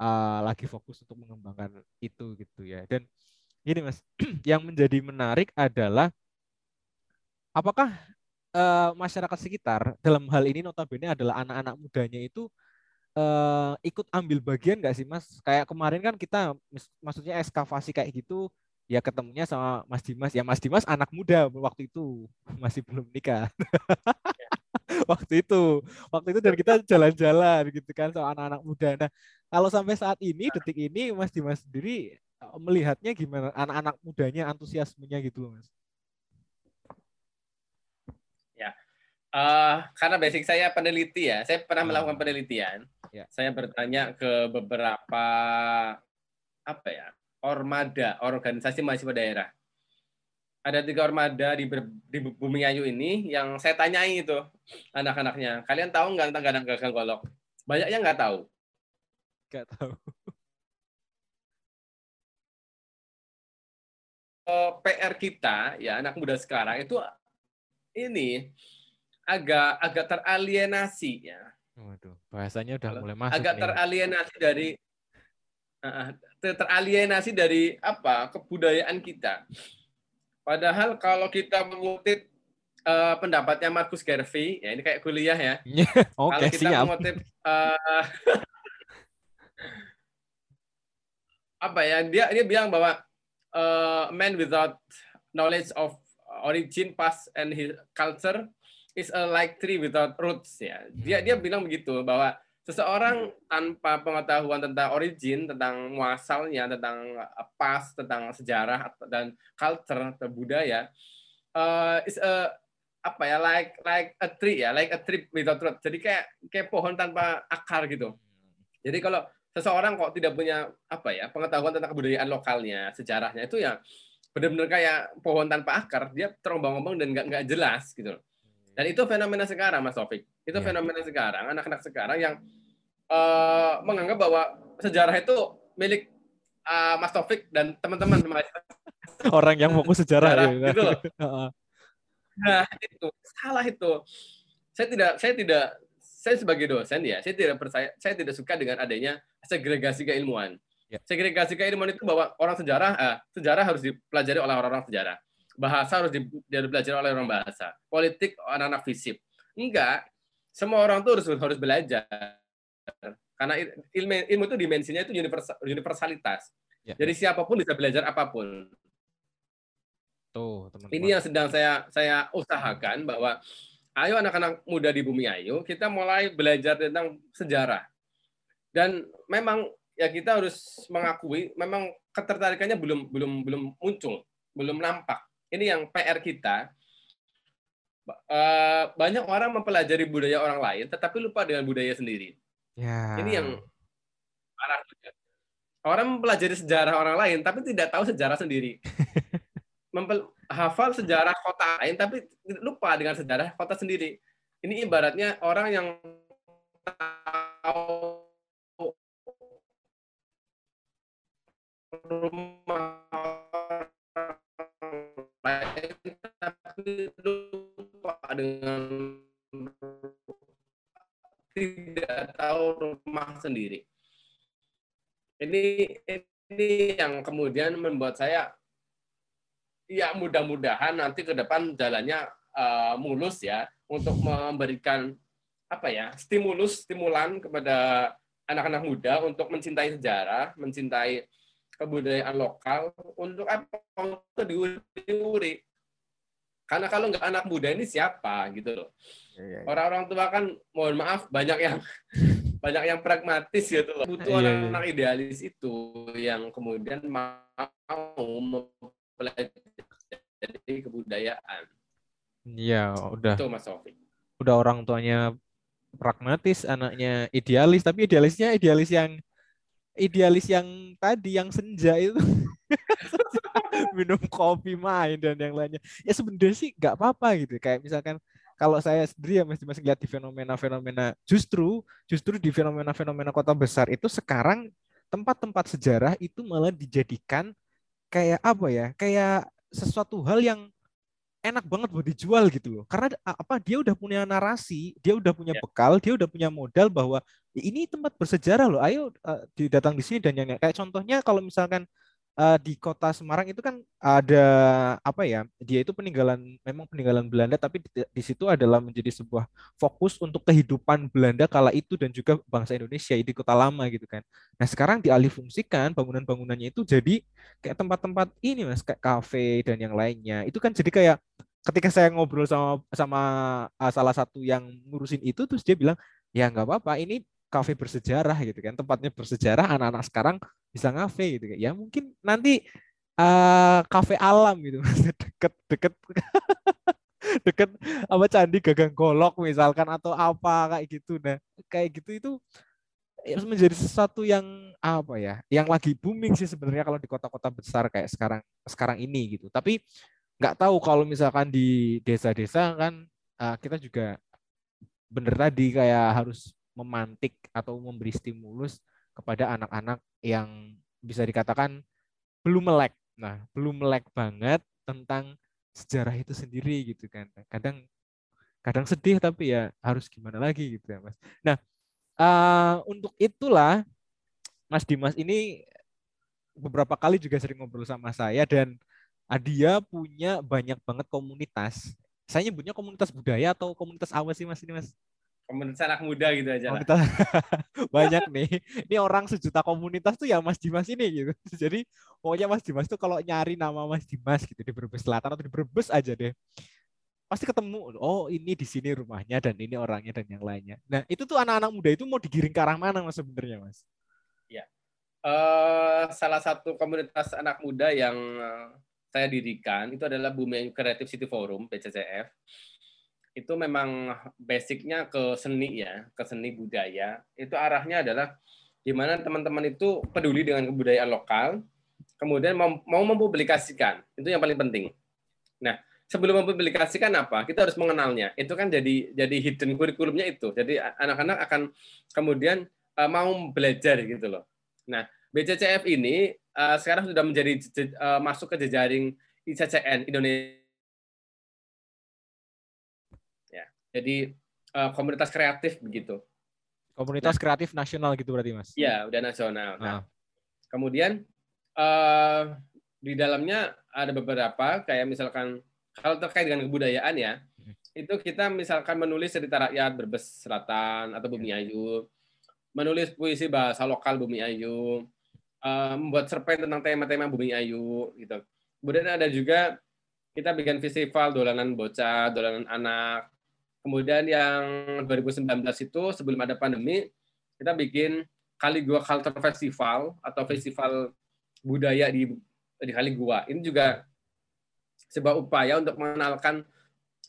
uh, lagi fokus untuk mengembangkan itu gitu ya. Dan gini Mas, yang menjadi menarik adalah apakah uh, masyarakat sekitar dalam hal ini notabene adalah anak-anak mudanya itu uh, ikut ambil bagian nggak sih Mas? Kayak kemarin kan kita maksudnya eskavasi kayak gitu ya ketemunya sama Mas Dimas. Ya Mas Dimas anak muda waktu itu masih belum nikah. waktu itu waktu itu dan kita jalan-jalan gitu kan sama anak-anak muda nah kalau sampai saat ini detik ini Mas Dimas sendiri eh, melihatnya gimana anak-anak mudanya antusiasmenya gitu Mas ya uh, karena basic saya peneliti ya saya pernah hmm. melakukan penelitian ya. saya bertanya ke beberapa apa ya ormada organisasi mahasiswa daerah ada tiga armada di, di Bumi Ayu ini yang saya tanyai itu anak-anaknya. Kalian tahu nggak tentang gadang gagang golok? Banyak yang nggak tahu. Nggak tahu. Eh, PR kita ya anak muda sekarang itu ini agak agak teralienasi ya. Waduh, bahasanya udah mulai masuk. Agak nih. teralienasi dari uh, teralienasi dari apa kebudayaan kita Padahal kalau kita mengutip uh, pendapatnya Marcus Garvey, ya ini kayak kuliah ya. Oke, kalau kita siap. mengutip uh, apa ya? Dia dia bilang bahwa uh, man without knowledge of origin, past and his culture is a like tree without roots ya. Dia dia bilang begitu bahwa seseorang tanpa pengetahuan tentang origin, tentang muasalnya, tentang uh, past, tentang sejarah dan culture atau budaya, uh, is a apa ya like like a tree ya, like a tree without root. Jadi kayak kayak pohon tanpa akar gitu. Jadi kalau seseorang kok tidak punya apa ya pengetahuan tentang kebudayaan lokalnya, sejarahnya itu ya benar-benar kayak pohon tanpa akar, dia terombang-ombang dan nggak nggak jelas gitu. Dan itu fenomena sekarang, Mas Taufik. Itu ya. fenomena sekarang, anak-anak sekarang yang uh, menganggap bahwa sejarah itu milik uh, Mas Taufik dan teman-teman orang yang fokus sejarah, sejarah ya. gitu loh. nah itu salah itu. Saya tidak, saya tidak, saya sebagai dosen ya, saya tidak percaya, saya tidak suka dengan adanya segregasi keilmuan. Ya. Segregasi keilmuan itu bahwa orang sejarah, eh, sejarah harus dipelajari oleh orang-orang sejarah. Bahasa harus dipelajari oleh orang bahasa. Politik anak-anak fisip. Enggak, semua orang tuh harus harus belajar karena ilmu, ilmu itu dimensinya itu universal, universalitas. Ya. Jadi siapa pun bisa belajar apa pun. Tuh, teman-teman. Ini yang sedang saya saya usahakan bahwa ayo anak-anak muda di bumi ayo kita mulai belajar tentang sejarah. Dan memang ya kita harus mengakui memang ketertarikannya belum belum belum muncul, belum nampak. Ini yang PR kita. Eh, banyak orang mempelajari budaya orang lain tetapi lupa dengan budaya sendiri. Ya. Ini yang parah. Orang mempelajari sejarah orang lain tapi tidak tahu sejarah sendiri. Mempel hafal sejarah kota lain tapi lupa dengan sejarah kota sendiri. Ini ibaratnya orang yang tahu rumah tapi lupa dengan tidak tahu rumah sendiri. Ini ini yang kemudian membuat saya ya mudah-mudahan nanti ke depan jalannya uh, mulus ya untuk memberikan apa ya stimulus stimulan kepada anak-anak muda untuk mencintai sejarah, mencintai kebudayaan lokal untuk apa untuk diuri karena kalau nggak anak muda ini siapa gitu loh. Iya, iya, iya. Orang-orang tua kan mohon maaf banyak yang banyak yang pragmatis gitu loh. Butuh anak-anak idealis itu yang kemudian mau mempelajari kebudayaan. Iya, udah. Itu Mas Sofi. Udah orang tuanya pragmatis, anaknya idealis, tapi idealisnya idealis yang idealis yang tadi yang senja itu. minum kopi main dan yang lainnya. Ya sebenarnya sih nggak apa-apa gitu. Kayak misalkan kalau saya sendiri ya masih masih lihat di fenomena-fenomena justru justru di fenomena-fenomena kota besar itu sekarang tempat-tempat sejarah itu malah dijadikan kayak apa ya? Kayak sesuatu hal yang enak banget buat dijual gitu loh karena apa dia udah punya narasi dia udah punya ya. bekal dia udah punya modal bahwa ini tempat bersejarah loh ayo uh, didatang di sini dan yang kayak contohnya kalau misalkan uh, di kota Semarang itu kan ada apa ya? Dia itu peninggalan memang peninggalan Belanda tapi di, di situ adalah menjadi sebuah fokus untuk kehidupan Belanda kala itu dan juga bangsa Indonesia di kota lama gitu kan. Nah, sekarang dialihfungsikan bangunan-bangunannya itu jadi kayak tempat-tempat ini Mas, kayak kafe dan yang lainnya. Itu kan jadi kayak ketika saya ngobrol sama sama uh, salah satu yang ngurusin itu terus dia bilang ya nggak apa-apa ini kafe bersejarah gitu kan tempatnya bersejarah anak-anak sekarang bisa ngafe gitu kan. Ya mungkin nanti uh, kafe alam gitu deket deket. Deket apa candi gagang golok misalkan atau apa kayak gitu. Nah kayak gitu itu ya menjadi sesuatu yang apa ya yang lagi booming sih sebenarnya kalau di kota-kota besar kayak sekarang sekarang ini gitu. Tapi nggak tahu kalau misalkan di desa-desa kan uh, kita juga bener tadi kayak harus memantik atau memberi stimulus kepada anak-anak yang bisa dikatakan belum melek. Nah, belum melek banget tentang sejarah itu sendiri gitu kan. Kadang kadang sedih tapi ya harus gimana lagi gitu ya, Mas. Nah, uh, untuk itulah Mas Dimas ini beberapa kali juga sering ngobrol sama saya dan dia punya banyak banget komunitas. Saya nyebutnya komunitas budaya atau komunitas apa sih Mas ini Mas? Komunitas anak muda gitu aja lah. banyak nih. Ini orang sejuta komunitas tuh ya Mas Dimas ini gitu. Jadi pokoknya Mas Dimas tuh kalau nyari nama Mas Dimas gitu di Brebes Selatan atau di Brebes aja deh. Pasti ketemu, oh ini di sini rumahnya dan ini orangnya dan yang lainnya. Nah itu tuh anak-anak muda itu mau digiring ke arah mana mas sebenarnya mas? Ya, uh, salah satu komunitas anak muda yang saya dirikan itu adalah Bumi Creative City Forum BCCF. Itu memang basicnya ke seni ya, ke seni budaya. Itu arahnya adalah di mana teman-teman itu peduli dengan kebudayaan lokal, kemudian mau, mempublikasikan. Itu yang paling penting. Nah, sebelum mempublikasikan apa? Kita harus mengenalnya. Itu kan jadi jadi hidden kurikulumnya itu. Jadi anak-anak akan kemudian uh, mau belajar gitu loh. Nah, BCCF ini uh, sekarang sudah menjadi uh, masuk ke jejaring ICCN Indonesia. Jadi uh, komunitas kreatif begitu. Komunitas nah, kreatif nasional gitu berarti mas? Iya, udah nasional. Nah, ah. kemudian uh, di dalamnya ada beberapa kayak misalkan kalau terkait dengan kebudayaan ya, hmm. itu kita misalkan menulis cerita rakyat Berbes Selatan atau Bumi ya. Ayu, menulis puisi bahasa lokal Bumi Ayu, uh, membuat cerpen tentang tema-tema Bumi Ayu gitu. Kemudian ada juga kita bikin festival dolanan bocah, dolanan anak. Kemudian yang 2019 itu sebelum ada pandemi kita bikin Kali Gua Culture Festival atau festival budaya di di Kali Gua. Ini juga sebuah upaya untuk mengenalkan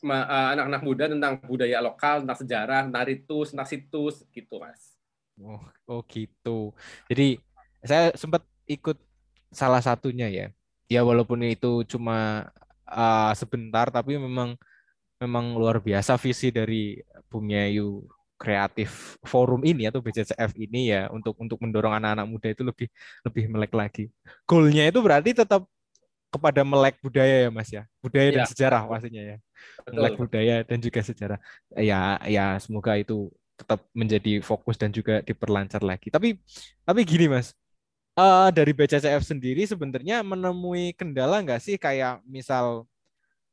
eh, anak-anak muda tentang budaya lokal, tentang sejarah, tentang ritus, tentang situs gitu, Mas. Oh, oh gitu. Jadi saya sempat ikut salah satunya ya. Ya walaupun itu cuma uh, sebentar tapi memang memang luar biasa visi dari Bumi Ayu Kreatif Forum ini atau BCCF ini ya untuk untuk mendorong anak-anak muda itu lebih lebih melek lagi. Goalnya itu berarti tetap kepada melek budaya ya Mas ya. Budaya ya. dan sejarah pastinya ya. Betul. Melek budaya dan juga sejarah. Ya ya semoga itu tetap menjadi fokus dan juga diperlancar lagi. Tapi tapi gini Mas, uh, dari BCCF sendiri sebenarnya menemui kendala nggak sih kayak misal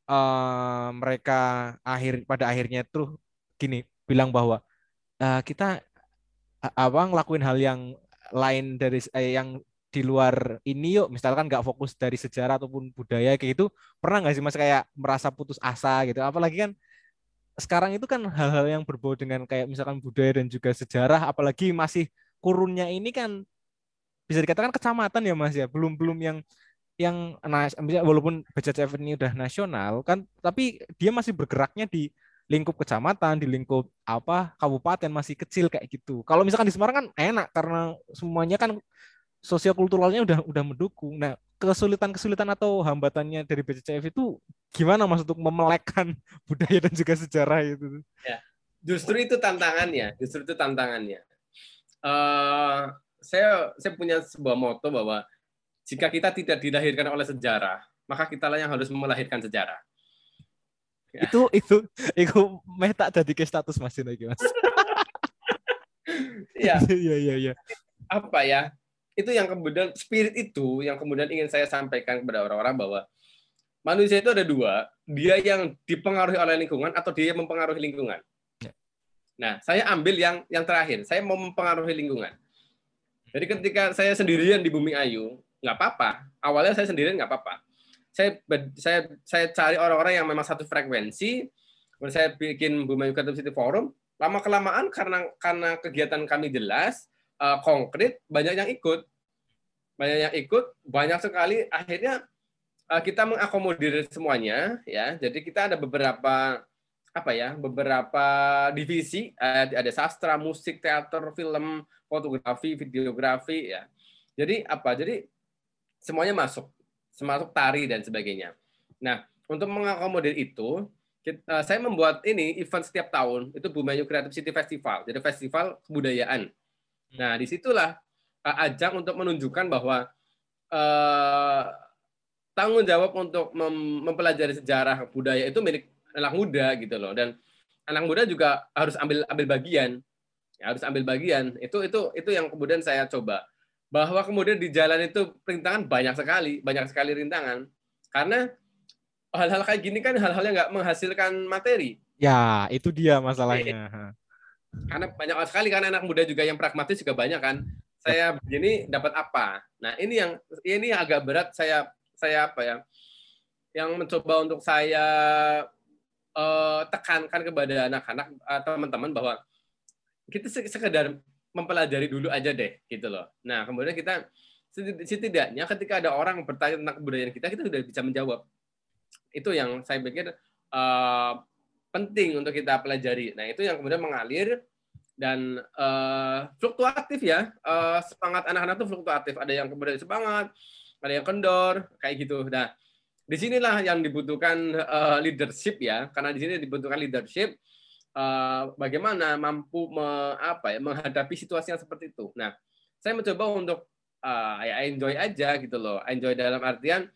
uh, mereka akhir pada akhirnya tuh gini bilang bahwa uh, kita apa ngelakuin hal yang lain dari eh, yang di luar ini yuk. Misalkan nggak fokus dari sejarah ataupun budaya kayak gitu. Pernah nggak sih mas kayak merasa putus asa gitu? Apalagi kan sekarang itu kan hal-hal yang berbau dengan kayak misalkan budaya dan juga sejarah apalagi masih kurunnya ini kan bisa dikatakan kecamatan ya Mas ya, belum belum yang yang nah, walaupun BCCF ini udah nasional kan, tapi dia masih bergeraknya di lingkup kecamatan, di lingkup apa kabupaten masih kecil kayak gitu. Kalau misalkan di Semarang kan enak karena semuanya kan sosiokulturalnya udah udah mendukung. Nah, kesulitan-kesulitan atau hambatannya dari BCCF itu gimana Mas untuk memelekkan budaya dan juga sejarah itu? Ya, justru itu tantangannya, justru itu tantangannya. Uh, saya saya punya sebuah moto bahwa jika kita tidak dilahirkan oleh sejarah, maka kita lah yang harus melahirkan sejarah. Ya. Itu itu itu meta jadi ke status Mas lagi Mas. Iya. Iya iya iya. Apa ya? Itu yang kemudian spirit itu yang kemudian ingin saya sampaikan kepada orang-orang bahwa manusia itu ada dua, dia yang dipengaruhi oleh lingkungan atau dia yang mempengaruhi lingkungan. Ya. Nah, saya ambil yang yang terakhir, saya mau mempengaruhi lingkungan. Jadi ketika saya sendirian di Bumi Ayu, nggak apa-apa. Awalnya saya sendirian nggak apa-apa. saya saya saya cari orang-orang yang memang satu frekuensi kemudian saya bikin Bumi Creative City Forum. Lama kelamaan karena karena kegiatan kami jelas uh, konkret banyak yang ikut. Banyak yang ikut banyak sekali. Akhirnya uh, kita mengakomodir semuanya ya. Jadi kita ada beberapa apa ya beberapa divisi. Ada sastra musik teater film fotografi videografi ya. Jadi apa? Jadi semuanya masuk termasuk tari dan sebagainya. Nah untuk mengakomodir itu kita, saya membuat ini event setiap tahun itu Bumayu Creative City Festival jadi festival kebudayaan. Nah di situlah uh, ajang untuk menunjukkan bahwa uh, tanggung jawab untuk mem mempelajari sejarah budaya itu milik anak muda gitu loh. Dan anak muda juga harus ambil ambil bagian. Ya, harus ambil bagian. Itu itu itu yang kemudian saya coba bahwa kemudian di jalan itu rintangan banyak sekali banyak sekali rintangan. Karena hal-hal kayak gini kan hal-hal yang nggak menghasilkan materi. Ya itu dia masalahnya. Karena banyak sekali kan anak muda juga yang pragmatis juga banyak kan. Saya begini dapat apa? Nah ini yang ini agak berat saya saya apa ya? Yang mencoba untuk saya uh, tekankan kepada anak-anak uh, teman-teman bahwa kita sekedar mempelajari dulu aja deh gitu loh. Nah kemudian kita setidaknya ketika ada orang bertanya tentang kebudayaan kita kita sudah bisa menjawab. Itu yang saya pikir uh, penting untuk kita pelajari. Nah itu yang kemudian mengalir dan uh, fluktuatif ya uh, semangat anak-anak itu fluktuatif. Ada yang kemudian semangat, ada yang kendor kayak gitu. Nah di sinilah yang dibutuhkan uh, leadership ya, karena di sini dibutuhkan leadership uh, bagaimana mampu me, apa ya menghadapi situasi yang seperti itu. Nah, saya mencoba untuk uh, ya enjoy aja gitu loh, enjoy dalam artian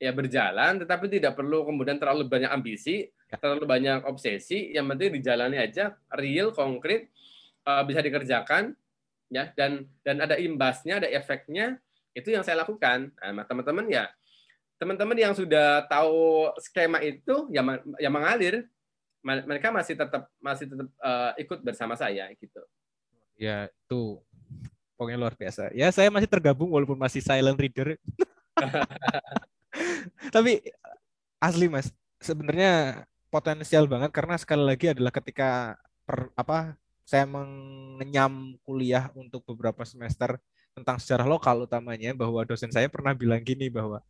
ya berjalan, tetapi tidak perlu kemudian terlalu banyak ambisi, ya. terlalu banyak obsesi. Yang penting dijalani aja, real, konkret, uh, bisa dikerjakan, ya dan dan ada imbasnya, ada efeknya. Itu yang saya lakukan. Nah, teman-teman ya teman-teman yang sudah tahu skema itu yang yang mengalir mereka masih tetap masih tetap uh, ikut bersama saya gitu. Ya, itu pokoknya luar biasa. Ya, saya masih tergabung walaupun masih silent reader. Tapi asli Mas, sebenarnya potensial banget karena sekali lagi adalah ketika per, apa saya mengenyam kuliah untuk beberapa semester tentang sejarah lokal utamanya bahwa dosen saya pernah bilang gini bahwa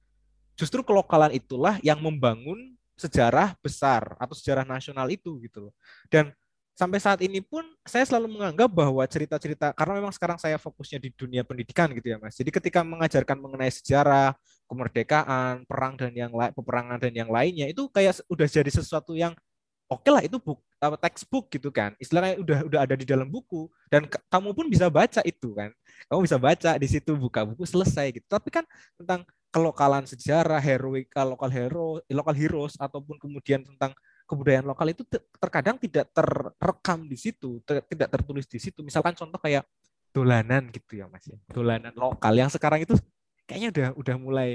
justru kelokalan itulah yang membangun sejarah besar atau sejarah nasional itu gitu loh. Dan sampai saat ini pun saya selalu menganggap bahwa cerita-cerita karena memang sekarang saya fokusnya di dunia pendidikan gitu ya Mas. Jadi ketika mengajarkan mengenai sejarah, kemerdekaan, perang dan yang lain, peperangan dan yang lainnya itu kayak udah jadi sesuatu yang oke okay lah itu book apa textbook gitu kan. Istilahnya udah udah ada di dalam buku dan kamu pun bisa baca itu kan. Kamu bisa baca di situ buka buku selesai gitu. Tapi kan tentang kelokalan sejarah, heroik, lokal hero, lokal heroes ataupun kemudian tentang kebudayaan lokal itu terkadang tidak terekam di situ, ter, tidak tertulis di situ. Misalkan contoh kayak dolanan gitu ya Mas ya. Dolanan lokal yang sekarang itu kayaknya udah udah mulai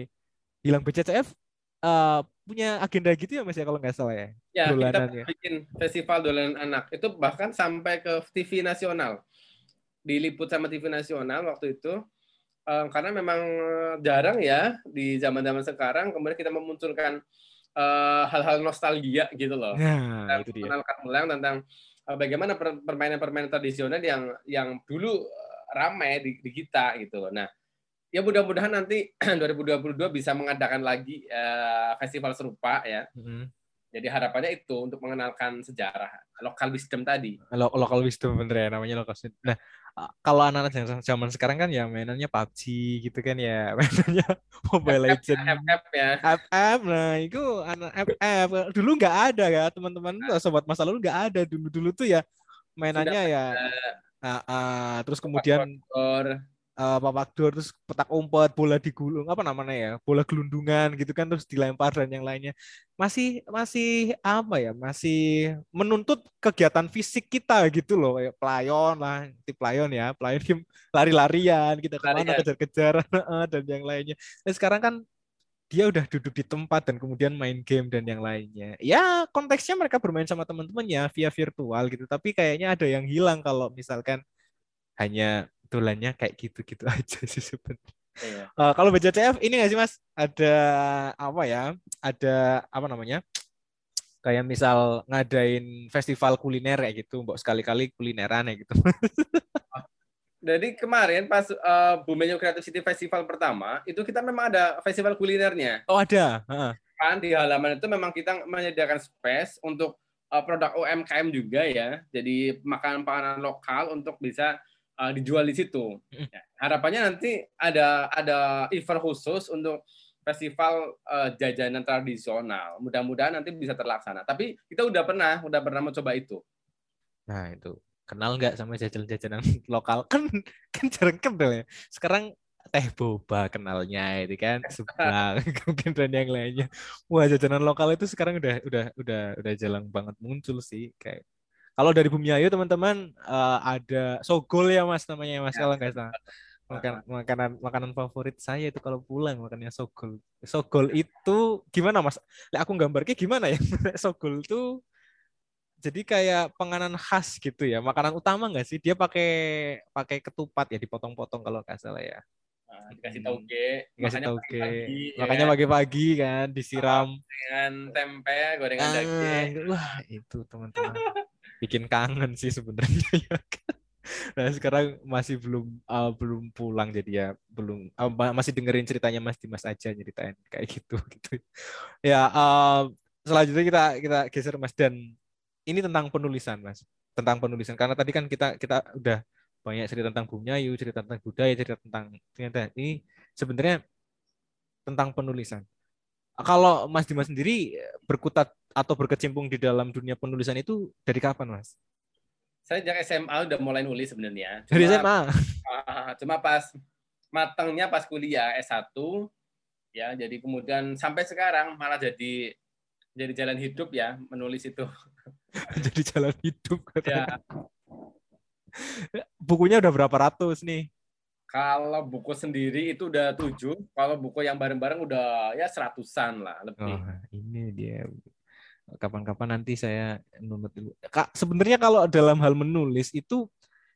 hilang BCCF uh, eh, punya agenda gitu ya Mas ya kalau nggak salah ya. Ya, dolanan, kita ya. bikin festival dolanan anak. Itu bahkan sampai ke TV nasional. Diliput sama TV nasional waktu itu um, karena memang jarang ya di zaman-zaman sekarang kemudian kita memunculkan uh, hal-hal nostalgia gitu loh. Nah, itu dia. Ulang tentang uh, bagaimana permainan-permainan tradisional yang yang dulu ramai di, di kita gitu loh. Nah, ya mudah-mudahan nanti 2022 bisa mengadakan lagi uh, festival serupa ya. Mm -hmm. Jadi harapannya itu untuk mengenalkan sejarah lokal wisdom tadi. Lo lokal wisdom bener ya namanya lokal wisdom. Nah, kalau anak-anak zaman sekarang kan ya mainannya PUBG gitu kan ya, mainannya Mobile Legends. FF ya. FF, nah itu anak FF. Dulu nggak ada ya teman-teman, nah. sobat masa lalu nggak ada dulu-dulu tuh ya mainannya Sudah ya. Uh, uh, terus kemudian uh, papak dor terus petak umpet bola digulung apa namanya ya bola gelundungan gitu kan terus dilempar dan yang lainnya. Masih masih apa ya masih menuntut kegiatan fisik kita gitu loh kayak pelayon lah tip pelayon ya pelayon lari-larian kita ke mana kejar-kejar dan yang lainnya. Nah, sekarang kan dia udah duduk di tempat dan kemudian main game dan yang lainnya. Ya konteksnya mereka bermain sama teman-temannya via virtual gitu, tapi kayaknya ada yang hilang kalau misalkan hanya dolannya kayak gitu-gitu aja sih sebenarnya. Iya. Uh, kalau BCCF ini nggak sih mas? Ada apa ya? Ada apa namanya? Kayak misal ngadain festival kuliner kayak gitu, mbok sekali-kali kulineran ya gitu. Jadi kemarin pas uh, Bumenyo Creative City Festival pertama, itu kita memang ada festival kulinernya. Oh ada. Uh-huh. Kan di halaman itu memang kita menyediakan space untuk uh, produk UMKM juga ya. Jadi makanan-makanan lokal untuk bisa uh, dijual di situ. Ya, harapannya nanti ada ada event khusus untuk festival uh, jajanan tradisional. Mudah-mudahan nanti bisa terlaksana. Tapi kita udah pernah, udah pernah mencoba itu. Nah itu kenal nggak sama jajanan-jajanan lokal kan kan jarang kenal ya. Sekarang teh boba kenalnya itu kan sebelah mungkin dan yang lainnya. Wah jajanan lokal itu sekarang udah udah udah udah jarang banget muncul sih kayak kalau dari Bumi Ayu teman-teman uh, ada sogol ya Mas namanya Mas ya, kalau nggak salah. Makan, makanan makanan favorit saya itu kalau pulang makannya sogol. Sogol itu gimana Mas? Aku gambarnya gimana ya? sogol itu jadi kayak penganan khas gitu ya. Makanan utama nggak sih? Dia pakai pakai ketupat ya dipotong-potong kalau nggak salah ya. Nah, dikasih tauge, dikasih tauge. Ya Makanya kan? pagi-pagi kan disiram dengan tempe, gorengan ah, daging. Wah, itu teman-teman bikin kangen sih sebenarnya ya kan. Nah sekarang masih belum uh, belum pulang jadi ya belum uh, masih dengerin ceritanya Mas Dimas aja nyeritain kayak gitu gitu. Ya uh, selanjutnya kita kita geser Mas dan ini tentang penulisan Mas tentang penulisan karena tadi kan kita kita udah banyak cerita tentang Bumyayu, cerita tentang budaya, cerita tentang ternyata ini sebenarnya tentang penulisan. Kalau Mas Dimas sendiri berkutat atau berkecimpung di dalam dunia penulisan itu dari kapan, Mas? Saya sejak SMA udah mulai nulis sebenarnya. Dari SMA. Uh, cuma pas matangnya pas kuliah S1 ya, jadi kemudian sampai sekarang malah jadi jadi jalan hidup ya menulis itu. jadi jalan hidup katanya. Ya. Bukunya udah berapa ratus nih? Kalau buku sendiri itu udah tujuh, kalau buku yang bareng-bareng udah ya seratusan lah lebih. Oh, ini dia. Kapan-kapan nanti saya nunut dulu. Kak, sebenarnya kalau dalam hal menulis itu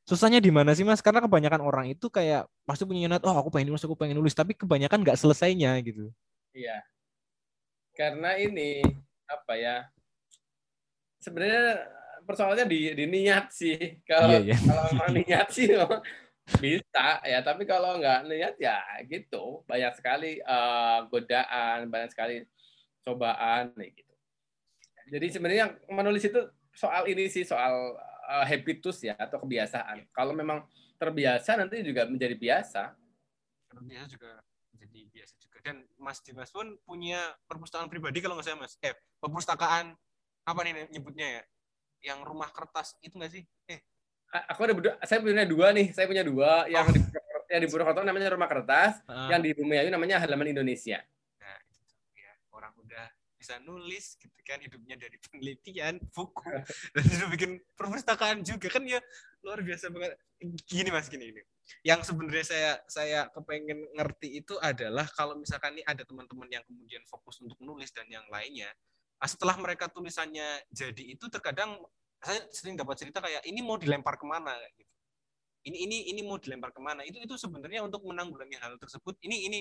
susahnya di mana sih mas? Karena kebanyakan orang itu kayak pasti punya niat, oh aku pengen nulis, aku pengen nulis, tapi kebanyakan nggak selesainya gitu. Iya. Karena ini apa ya? Sebenarnya persoalannya di, di niat sih. Kalau iya, iya. kalau niat sih bisa ya tapi kalau nggak niat ya gitu. Banyak sekali uh, godaan banyak sekali cobaan nih gitu. Jadi sebenarnya menulis itu soal ini sih soal uh, habitus ya atau kebiasaan. Kalau memang terbiasa nanti juga menjadi biasa. Terbiasa juga menjadi biasa juga. Dan Mas Dimas pun punya perpustakaan pribadi kalau nggak salah Mas. Eh perpustakaan apa nih nyebutnya ya? Yang rumah kertas itu nggak sih? Eh aku ada saya punya dua nih, saya punya dua yang oh. di yang di Purwokerto namanya Rumah Kertas, uh. yang di Bumiayu namanya Halaman Indonesia. Nah, ya, orang udah bisa nulis gitu kan hidupnya dari penelitian buku dan sudah bikin perpustakaan juga kan ya luar biasa banget gini mas gini ini yang sebenarnya saya saya kepengen ngerti itu adalah kalau misalkan nih ada teman-teman yang kemudian fokus untuk nulis dan yang lainnya ah, setelah mereka tulisannya jadi itu terkadang saya sering dapat cerita kayak ini mau dilempar ke mana? gitu. Ini ini ini mau dilempar ke mana? Itu itu sebenarnya untuk menanggulangi hal tersebut. Ini ini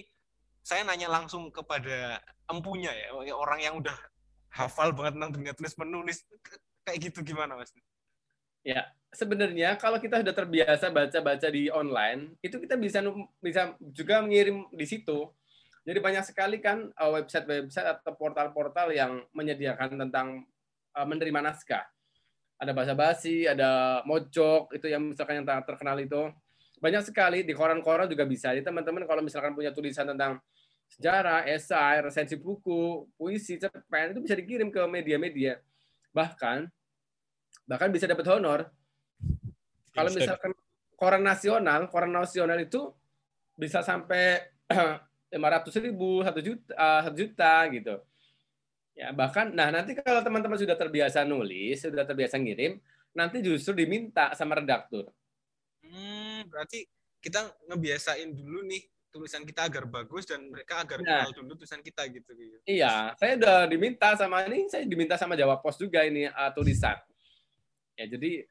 saya nanya langsung kepada empunya ya orang yang udah hafal banget tentang dunia tulis menulis kayak gitu gimana mas? Ya sebenarnya kalau kita sudah terbiasa baca-baca di online itu kita bisa bisa juga mengirim di situ. Jadi banyak sekali kan uh, website-website atau portal-portal yang menyediakan tentang uh, menerima naskah ada bahasa basi, ada mojok, itu yang misalkan yang terkenal itu. Banyak sekali di koran-koran juga bisa. Jadi teman-teman kalau misalkan punya tulisan tentang sejarah, esai, resensi buku, puisi, cerpen, itu bisa dikirim ke media-media. Bahkan bahkan bisa dapat honor. Kalau misalkan koran nasional, koran nasional itu bisa sampai lima ratus ribu, satu juta, eh, satu juta gitu. Ya, bahkan nah nanti kalau teman-teman sudah terbiasa nulis, sudah terbiasa ngirim, nanti justru diminta sama redaktur. Hmm, berarti kita ngebiasain dulu nih tulisan kita agar bagus dan mereka agar nah, kenal dulu tulisan kita gitu, gitu. Iya, saya udah diminta sama ini, saya diminta sama Jawa Pos juga ini uh, tulisan. Ya, jadi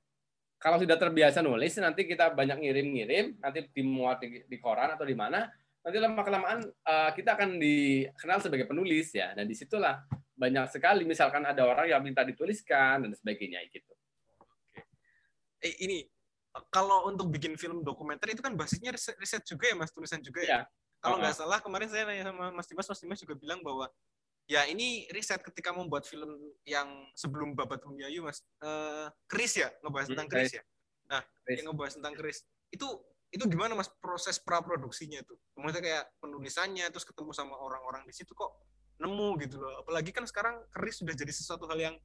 kalau sudah terbiasa nulis, nanti kita banyak ngirim-ngirim, nanti dimuat di, di koran atau di mana, nanti lama kelamaan uh, kita akan dikenal sebagai penulis ya dan di situlah banyak sekali misalkan ada orang yang minta dituliskan dan sebagainya gitu. Oke. Eh, ini kalau untuk bikin film dokumenter itu kan basisnya riset, riset juga ya mas tulisan juga ya. ya. Kalau nggak uh -huh. salah kemarin saya nanya sama Mas Dimas, Mas Dimas juga bilang bahwa ya ini riset ketika membuat film yang sebelum Babat Humyayu mas uh, Chris ya ngebahas hmm, tentang Chris ya. Nah Chris. yang ngebahas tentang Chris itu itu gimana mas proses pra produksinya itu maksudnya kayak penulisannya terus ketemu sama orang-orang di situ kok nemu gitu loh apalagi kan sekarang keris sudah jadi sesuatu hal yang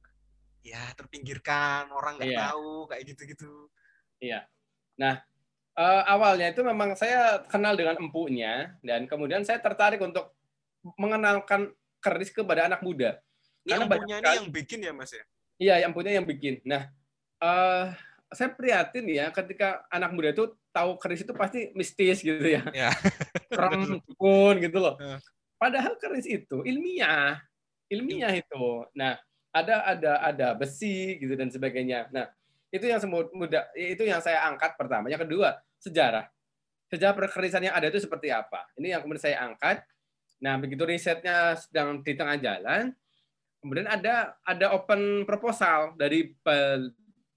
ya terpinggirkan orang nggak iya. tahu kayak gitu-gitu iya nah uh, awalnya itu memang saya kenal dengan empunya dan kemudian saya tertarik untuk mengenalkan keris kepada anak muda ini Karena empunya ini yang bikin ya mas ya iya yang empunya yang bikin nah uh, saya prihatin ya ketika anak muda itu tahu keris itu pasti mistis gitu ya. Ya. pun gitu loh. Padahal keris itu ilmiah, ilmiah itu. Nah, ada ada ada besi gitu dan sebagainya. Nah, itu yang muda itu yang saya angkat pertama. Yang kedua, sejarah. Sejarah perkerisan yang ada itu seperti apa? Ini yang kemudian saya angkat. Nah, begitu risetnya sedang di tengah jalan, kemudian ada ada open proposal dari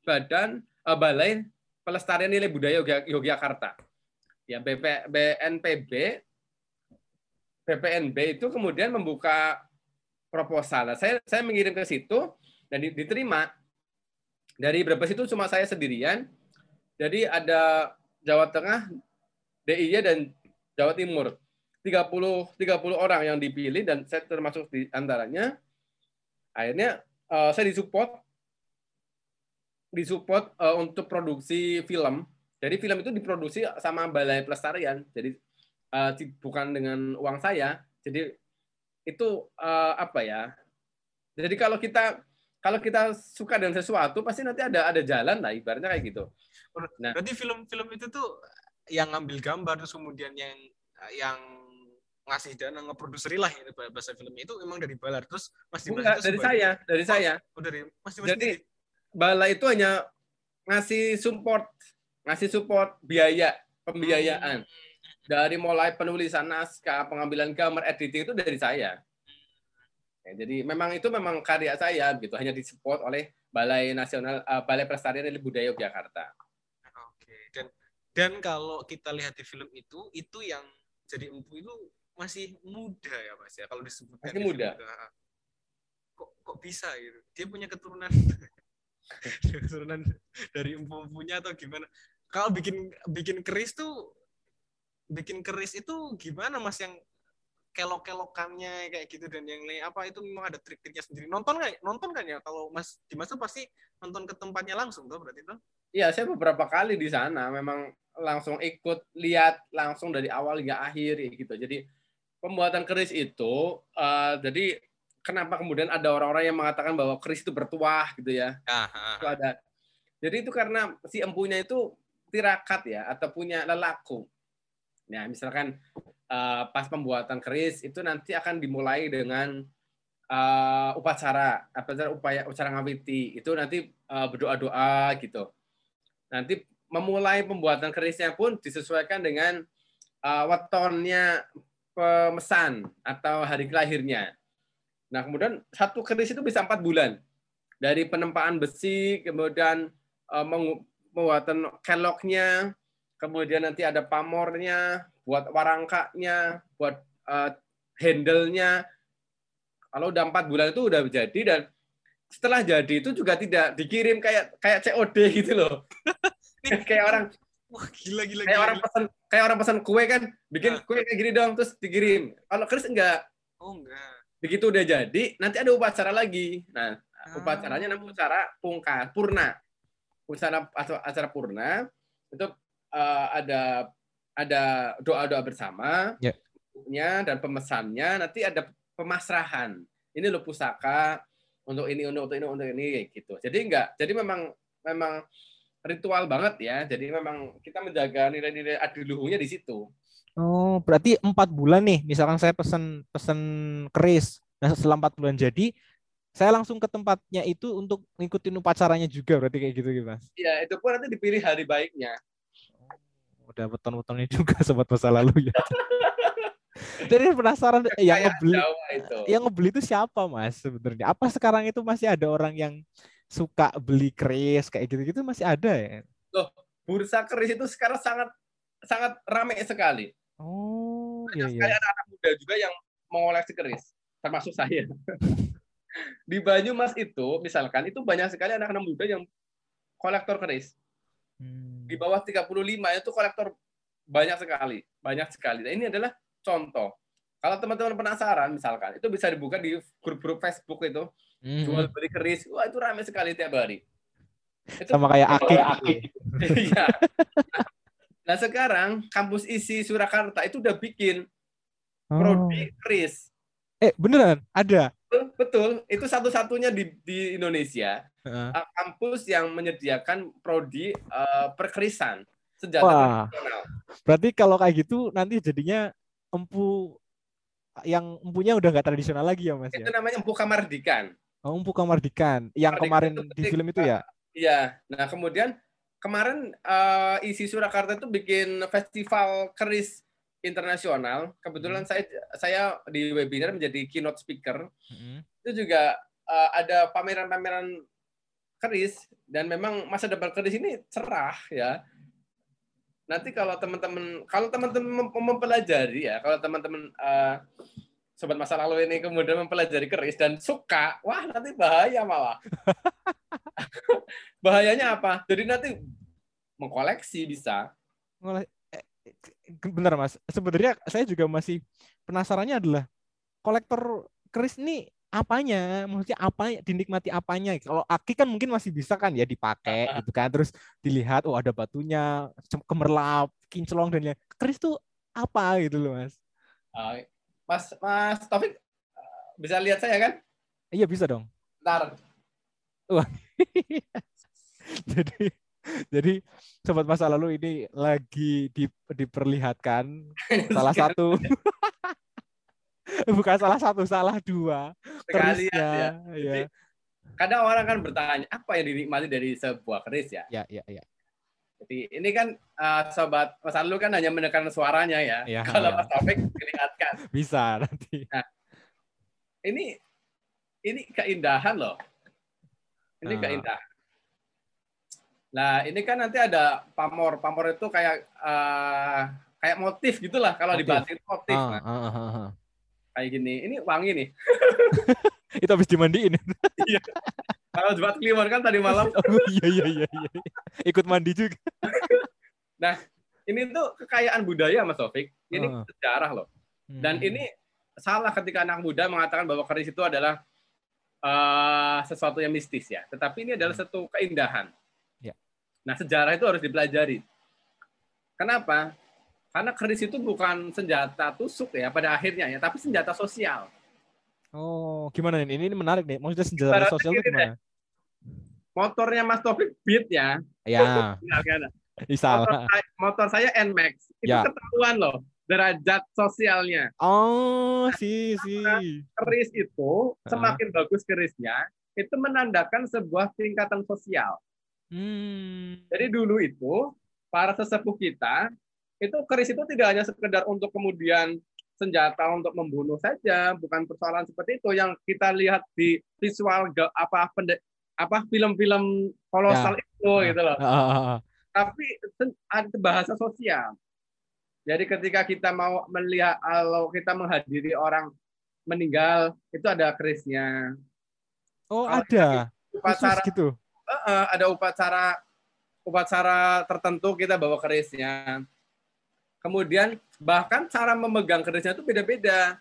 badan uh, balai Pelestarian Nilai Budaya Yogyakarta. Ya, BP, BNPB BPNB itu kemudian membuka proposal. Nah, saya saya mengirim ke situ dan diterima. Dari Brebes itu cuma saya sendirian. Jadi ada Jawa Tengah, DIY dan Jawa Timur. 30 30 orang yang dipilih dan saya termasuk di antaranya. Akhirnya uh, saya disupport disupport uh, untuk produksi film. Jadi film itu diproduksi sama Balai Pelestarian. Jadi uh, bukan dengan uang saya. Jadi itu uh, apa ya? Jadi kalau kita kalau kita suka dengan sesuatu pasti nanti ada ada jalan lah ibaratnya kayak gitu. Nah, berarti film-film itu tuh yang ngambil gambar terus kemudian yang yang ngasih dana ngeproduksi lah ini bahasa film itu emang dari Balar terus Mas Dimas Enggak, dari saya dari saya oh, dari Mas Dimas jadi Bala itu hanya ngasih support, ngasih support biaya pembiayaan. Dari mulai penulisan naskah, pengambilan gambar, editing itu dari saya. Ya, jadi memang itu memang karya saya gitu, hanya disupport oleh Balai Nasional uh, Balai Pelestarian Budaya Yogyakarta. Oke. Dan dan kalau kita lihat di film itu, itu yang jadi empu itu masih muda ya Mas ya kalau disebutkan masih muda. Kok kok bisa gitu? Dia punya keturunan turunan dari empu-empunya atau gimana kalau bikin bikin keris tuh bikin keris itu gimana mas? Yang kelok-kelokannya kayak gitu dan yang lain apa itu memang ada trik-triknya sendiri. Nonton nggak? Nonton kan ya? Kalau mas Dimas tuh pasti nonton ke tempatnya langsung tuh berarti tuh? Iya saya beberapa kali di sana memang langsung ikut lihat langsung dari awal hingga akhir gitu. Jadi pembuatan keris itu uh, jadi kenapa kemudian ada orang-orang yang mengatakan bahwa keris itu bertuah gitu ya. Ah, ah, itu ada. Jadi itu karena si empunya itu tirakat ya atau punya lelaku. Nah, misalkan uh, pas pembuatan keris itu nanti akan dimulai dengan uh, upacara, apa upaya upacara ngawiti. Itu nanti uh, berdoa-doa gitu. Nanti memulai pembuatan kerisnya pun disesuaikan dengan uh, wetonnya pemesan atau hari kelahirnya. Nah, kemudian satu keris itu bisa empat bulan. Dari penempaan besi, kemudian uh, pembuatan keloknya, kemudian nanti ada pamornya, buat warangkanya, buat uh, handle-nya. Kalau udah empat bulan itu udah jadi dan setelah jadi itu juga tidak dikirim kayak kayak COD gitu loh. kayak orang wah gila gila kayak gila, orang pesan kayak orang pesan kue kan bikin nah. kue kayak gini dong terus dikirim. Kalau keris enggak. Oh enggak Begitu udah jadi, nanti ada upacara lagi. Nah, ah. upacaranya namanya upacara pungkas, purna. Upacara acara purna itu uh, ada ada doa-doa bersama, yeah. dan pemesannya. Nanti ada pemasrahan. Ini lo pusaka untuk ini, untuk ini, untuk ini, gitu. Jadi enggak. Jadi memang memang ritual banget ya. Jadi memang kita menjaga nilai-nilai adiluhunya di situ. Oh, berarti empat bulan nih. Misalkan saya pesen pesen keris. Nah, setelah empat bulan jadi, saya langsung ke tempatnya itu untuk ngikutin upacaranya juga. Berarti kayak gitu, gitu Mas? Iya, itu pun nanti dipilih hari baiknya. Udah beton-betonnya juga sobat masa lalu ya. Jadi penasaran yang ngebeli itu. yang ngebeli itu siapa Mas sebenarnya? Apa sekarang itu masih ada orang yang suka beli keris kayak gitu-gitu masih ada ya? Bursa keris itu sekarang sangat sangat ramai sekali. Oh, Banyak iya sekali iya. anak-anak muda juga yang mengoleksi keris, termasuk saya. Di Banyumas itu, misalkan, itu banyak sekali anak-anak muda yang kolektor keris. Hmm. Di bawah 35 itu kolektor banyak sekali, banyak sekali. Nah, ini adalah contoh. Kalau teman-teman penasaran, misalkan, itu bisa dibuka di grup-grup Facebook itu, Hmm. jual beli keris. Wah, itu ramai sekali tiap hari. Itu Sama kayak Aki. Iya. Nah sekarang kampus isi Surakarta itu udah bikin Oh. prodi keris. Eh, beneran ada. Betul, Betul, itu satu-satunya di, di Indonesia Heeh. uh, kampus yang menyediakan prodi uh, perkerisan senjata Wah. tradisional. Berarti kalau kayak gitu nanti jadinya empu yang empunya udah nggak tradisional lagi ya Mas Itu ya? namanya Empu Kamardikan. Oh, empu Kamardikan yang Kamardikan kemarin itu di film itu ya? Iya. Nah kemudian kemarin uh, isi Surakarta itu bikin festival keris internasional. Kebetulan saya saya di webinar menjadi keynote speaker. Mm-mm. itu juga uh, ada pameran-pameran keris dan memang masa depan keris ini cerah ya. Nanti kalau teman-teman kalau teman-teman mem- mempelajari ya, kalau teman-teman uh, sobat masa lalu ini kemudian mempelajari keris dan suka, wah nanti bahaya malah. Bahayanya apa? Jadi nanti mengkoleksi bisa. Eh, eh, Bener Mas. Sebenarnya saya juga masih penasarannya adalah kolektor keris ini apanya? Maksudnya apa dinikmati apanya? Kalau aki kan mungkin masih bisa kan ya dipakai gitu kan. Terus dilihat oh ada batunya, kemerlap, kinclong dan lain. Keris tuh apa gitu loh Mas? Uh, Mas Mas Taufik uh, bisa lihat saya kan? Iya bisa dong. Ntar jadi jadi sobat masa lalu ini lagi di, diperlihatkan salah satu bukan salah satu salah dua sekalian ya. ya Jadi, kadang orang kan bertanya apa yang dinikmati dari sebuah keris ya. ya ya ya Jadi ini kan uh, sobat Mas Arlu kan hanya menekan suaranya ya. Ya, Kalau ya. Mas Taufik melihatkan. bisa nanti Ini ini keindahan loh. Ini Ah. keindahan. Nah, ini kan nanti ada pamor. Pamor itu kayak uh, kayak motif gitulah kalau dibanting motif. Ah, Nah, ah, ah, ah, kayak gini. Ini wangi nih. itu habis dimandiin Kalau buat kliwon kan tadi malam oh iya iya iya iya ikut mandi juga ini tuh kekayaan budaya Mas Taufik. Ini Ah. sejarah loh. Dan Hmm. ini salah ketika anak muda mengatakan bahwa keris itu adalah eh, sesuatu yang mistis ya. Tetapi ini adalah satu keindahan. Nah sejarah itu harus dipelajari. Kenapa? Karena keris itu bukan senjata tusuk ya pada akhirnya ya, tapi senjata sosial. oh gimana nih ini, ini menarik nih maksudnya senjata Ibaratnya sosial itu deh. gimana Motornya Mas Taufik Beat ya, ya misalkan. motor, saya, motor saya Nmax. Itu Ya. ketahuan loh derajat sosialnya. oh si si Keris itu semakin bagus kerisnya, itu menandakan sebuah tingkatan sosial. Hmm. Jadi dulu itu para sesepuh kita itu keris itu tidak hanya sekedar untuk kemudian senjata untuk membunuh saja, bukan persoalan seperti itu yang kita lihat di visual apa pende- apa film-film kolosal itu Ah. gitu loh. Ah. Tapi ada bahasa sosial. Jadi ketika kita mau melihat kalau kita menghadiri orang meninggal itu ada kerisnya. oh Kalau ada khusus Upacara gitu Eh, ada upacara upacara tertentu kita bawa kerisnya. Kemudian bahkan cara memegang kerisnya itu beda-beda.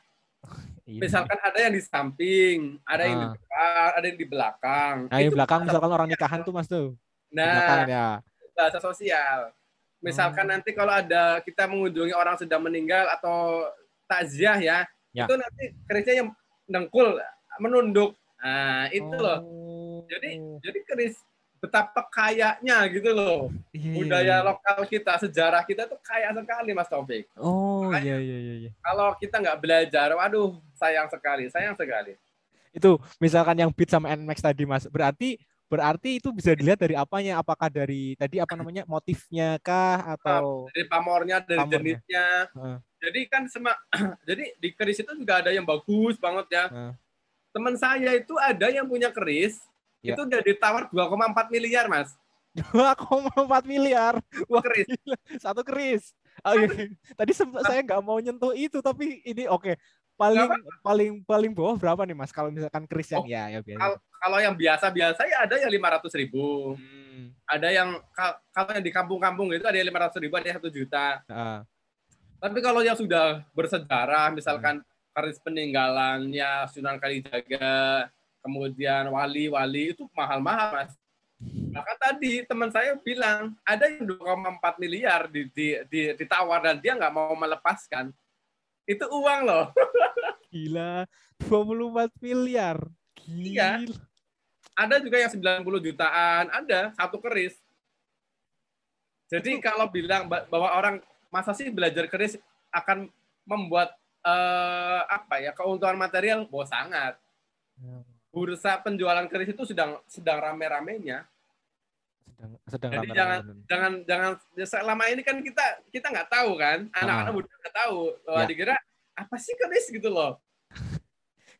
Iya. Misalkan ada yang di samping, ada yang di Ah. depan, ada yang di belakang. Nah, di belakang misalkan orang nikahan tuh mas tuh. Di belakang Nah, ya. bahasa sosial. Misalkan Oh. nanti kalau ada kita mengunjungi orang sudah meninggal atau takziah ya, Ya. itu nanti kerisnya yang dengkul, menunduk. Nah, itu loh. Jadi jadi keris betapa kayanya gitu loh. Iya, iya, budaya iya. lokal kita, sejarah kita tuh kaya sekali Mas Taufik. Oh iya iya iya. iya. Kalau kita nggak belajar, waduh sayang sekali, sayang sekali. Itu misalkan yang Beat sama Nmax tadi mas, berarti berarti itu bisa dilihat dari apanya? Apakah dari tadi apa namanya motifnya kah atau Dari pamornya, dari Pamornya. jenisnya. Heeh. jadi kan sema, jadi di keris itu juga ada yang bagus banget ya. Uh. Teman saya itu ada yang punya keris, Ya. itu udah ditawar 2,4 miliar, Mas. 2,4 miliar. Wah, Keris. gila. Satu keris. Oh, iya. Tadi sempat saya nggak mau nyentuh itu, tapi ini oke. Paling paling paling bawah berapa nih Mas? Kalau misalkan keris yang Oh, ya ya biasa. Kal- Kalau yang biasa-biasa ya ada yang 500 ribu. Hmm. Ada yang kal- kalau yang di kampung-kampung itu ada yang 500 ribu, ada yang 1 juta. Ah. Tapi kalau yang sudah bersejarah, misalkan Hmm. keris peninggalannya Sunan Kalijaga, kemudian wali-wali itu mahal-mahal, Mas. Maka tadi teman saya bilang ada yang 2,4 miliar di, di, di- ditawar dan dia nggak mau melepaskan. Itu uang loh. Gila, 24 miliar. Gila. Iya. Ada juga yang 90 jutaan, ada satu keris. Jadi kalau bilang ba- bahwa orang masa sih belajar keris akan membuat eh, apa ya keuntungan material, bahwa sangat. Bursa penjualan keris itu sedang sedang rame-ramenya. Sedang sedang Jadi rame-rame. jangan jangan jangan ya selama ini kan kita kita nggak tahu kan, anak-anak Ah. muda nggak tahu. Wah, Ya. dikira apa sih keris gitu loh.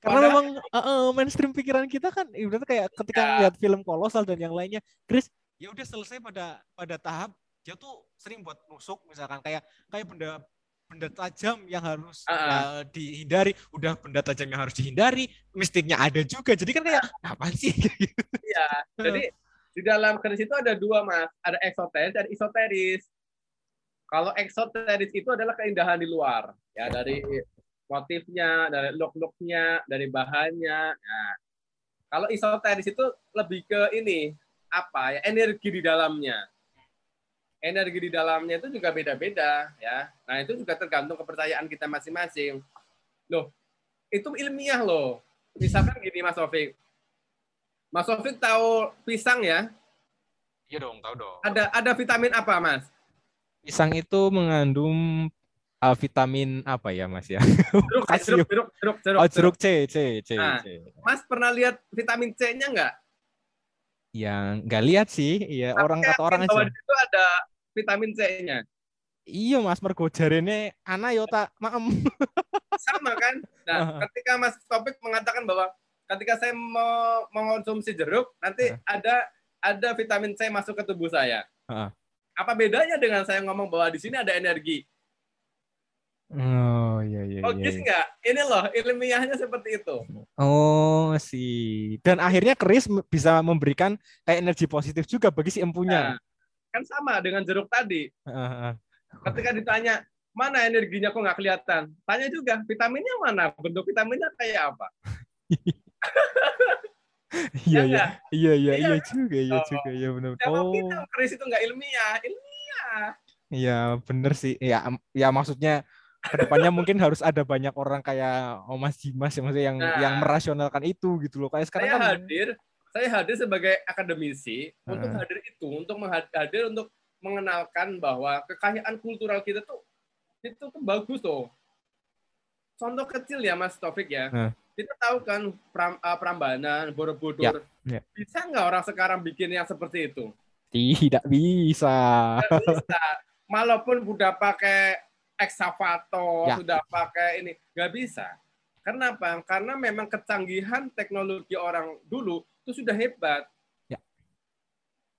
Karena Padahal- memang uh, uh, mainstream pikiran kita kan ibaratnya kayak ketika Ya. ngeliat film kolosal dan yang lainnya, Chris ya udah selesai pada pada tahap dia tuh sering buat nusuk misalkan kayak kayak benda benda tajam yang harus uh, dihindari, udah benda tajam yang harus dihindari, mistiknya ada juga. Jadi kan kayak apa sih? Iya. Jadi di dalam keris itu ada dua mas, ada eksoteris dan esoteris. Kalau eksoteris itu adalah keindahan di luar, ya dari motifnya, dari look-looknya, dari bahannya. Nah, kalau esoteris itu lebih ke ini apa ya energi di dalamnya. Energi di dalamnya itu juga beda-beda ya. Nah itu juga tergantung kepercayaan kita masing-masing. Loh, itu ilmiah loh. Misalkan gini Mas Sofik, Mas Sofik tahu pisang ya? Iya dong, tahu dong. Ada ada vitamin apa, Mas? Pisang itu mengandung uh, vitamin apa ya, Mas ya? Jeruk, jeruk, jeruk, jeruk, jeruk. Oh, jeruk C, C, C, Nah. C. Mas pernah lihat vitamin C-nya nggak? Yang nggak lihat sih, ya orang kata orang bahwa aja. di situ ada vitamin C-nya. Iya mas, mergo jarene anak yo tak maem. Sama kan? Nah, Ah. ketika Mas Topik mengatakan bahwa ketika saya mau mengonsumsi jeruk, nanti ada ada vitamin C masuk ke tubuh saya. Ah. Apa bedanya dengan saya ngomong bahwa di sini ada energi? Oh iya iya. Logis nggak? Ini loh ilmiahnya seperti itu. Oh sih. Dan akhirnya keris m- bisa memberikan kayak energi positif juga bagi si empunya. Nah, kan sama dengan jeruk tadi. Ketika ditanya mana energinya kok nggak kelihatan, tanya juga vitaminnya mana, bentuk vitaminnya kayak apa. Iya Ya iya nggak? iya iya Iya iya juga iya Oh. juga iya benar. Oh bilang keris itu nggak ilmiah? Ilmiah. iya bener sih. Ya ya maksudnya ke depannya mungkin harus ada banyak orang kayak oh Mas Dimas ya maksudnya yang Nah. yang merasionalkan itu gitu loh. Kayak sekarang Saya kan hadir, saya hadir sebagai akademisi untuk Heeh. hadir itu, untuk hadir untuk mengenalkan bahwa kekayaan kultural kita tuh itu tuh bagus tuh. Contoh kecil ya Mas Taufik ya. Heeh. Kita tahu kan Pram, uh, Prambanan, Borobudur. Ya, ya. Bisa nggak orang sekarang bikin yang seperti itu? tidak bisa. Nggak bisa. Walaupun udah pakai eksavator, Ya. sudah pakai ini, nggak bisa. Kenapa? Karena memang kecanggihan teknologi orang dulu itu sudah hebat. Ya.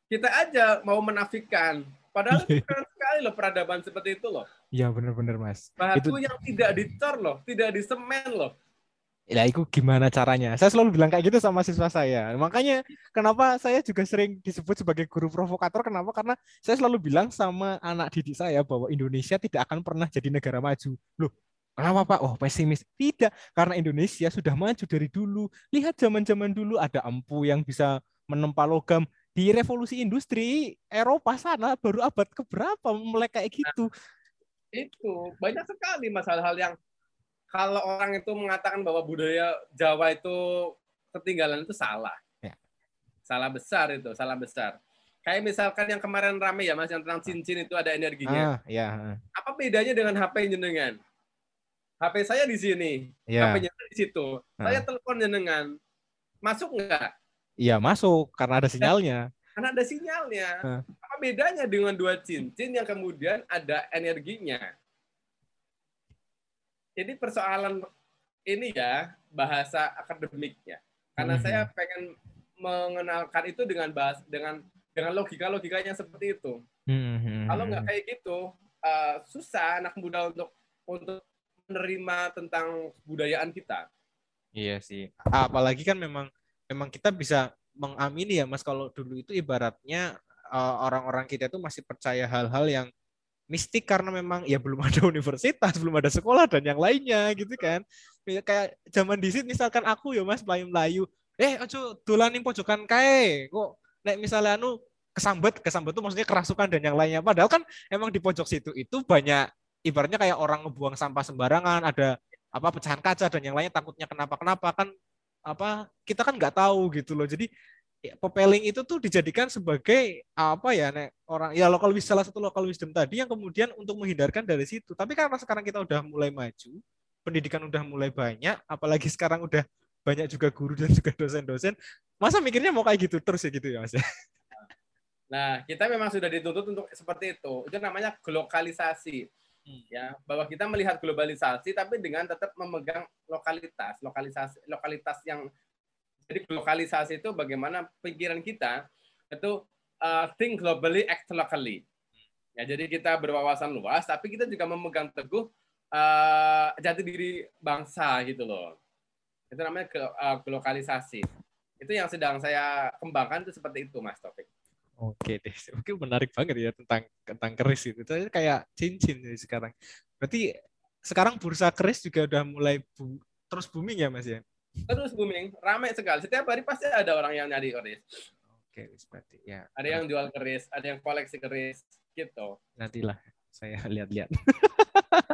Kita aja mau menafikan. Padahal itu keren sekali loh peradaban seperti itu loh. Iya bener-bener Mas. Batu yang tidak dicor loh, tidak disemen loh. Ya itu gimana caranya? Saya selalu bilang kayak gitu sama siswa saya. Makanya kenapa saya juga sering disebut sebagai guru provokator. Kenapa? Karena saya selalu bilang sama anak didik saya bahwa Indonesia tidak akan pernah jadi negara maju. Loh, kenapa Pak? Oh pesimis. Tidak, karena Indonesia sudah maju dari dulu. Lihat zaman-zaman dulu ada empu yang bisa menempa logam. Di revolusi industri Eropa sana baru abad keberapa mulai kayak gitu. Itu banyak sekali masalah hal yang kalau orang itu mengatakan bahwa budaya Jawa itu ketinggalan itu salah. Ya. Salah besar itu, salah besar. Kayak misalkan yang kemarin rame ya Mas yang tentang cincin itu ada energinya. Ah, ya, Apa bedanya dengan HP jenengan? HP saya di sini, ya, HP jenengan di situ. Saya telepon jenengan. Masuk nggak? iya masuk karena ada sinyalnya. Karena ada sinyalnya. Apa bedanya dengan dua cincin yang kemudian ada energinya? ini persoalan ini ya bahasa akademiknya. Karena hmm. saya pengen mengenalkan itu dengan bahas dengan dengan logika logikanya seperti itu. Hmm. Kalau nggak kayak gitu, uh, susah anak muda untuk untuk menerima tentang budayaan kita. Iya sih. Apalagi kan memang memang kita bisa mengamini ya Mas kalau dulu itu ibaratnya eh, orang-orang uh, kita itu masih percaya hal-hal yang mistik karena memang ya belum ada universitas, belum ada sekolah dan yang lainnya gitu kan. Ya, kayak zaman di sini misalkan aku ya Mas Melayu-melayu, eh ojo dolan ning pojokan kae. Kok nek misalnya anu kesambet, kesambet itu maksudnya kerasukan dan yang lainnya. Padahal kan emang di pojok situ itu banyak ibaratnya kayak orang ngebuang sampah sembarangan, ada apa pecahan kaca dan yang lainnya takutnya kenapa-kenapa kan apa kita kan nggak tahu gitu loh. Jadi ya, pepeling itu tuh dijadikan sebagai apa ya nek orang ya lokal wisdom salah satu lokal wisdom tadi yang kemudian untuk menghindarkan dari situ. Tapi karena sekarang kita udah mulai maju, pendidikan udah mulai banyak, apalagi sekarang udah banyak juga guru dan juga dosen-dosen, masa mikirnya mau kayak gitu terus ya gitu ya Mas? Nah, kita memang sudah dituntut untuk seperti itu. Itu namanya globalisasi Hmm. ya bahwa kita melihat globalisasi tapi dengan tetap memegang lokalitas lokalisasi lokalitas yang jadi lokalisasi itu bagaimana pikiran kita itu uh, think globally act locally. Ya jadi kita berwawasan luas tapi kita juga memegang teguh uh, jati diri bangsa gitu loh. Itu namanya uh, globalisasi itu yang sedang saya kembangkan itu seperti itu mas Taufik Oke deh, oke menarik banget ya tentang tentang keris itu. Itu kayak cincin sekarang. Berarti sekarang bursa keris juga udah mulai bu terus booming ya Mas ya? Terus booming, ramai sekali. Setiap hari pasti ada orang yang nyari keris. Oke, berarti ya. Ada yang jual keris, ada yang koleksi keris, gitu. Nantilah saya lihat-lihat.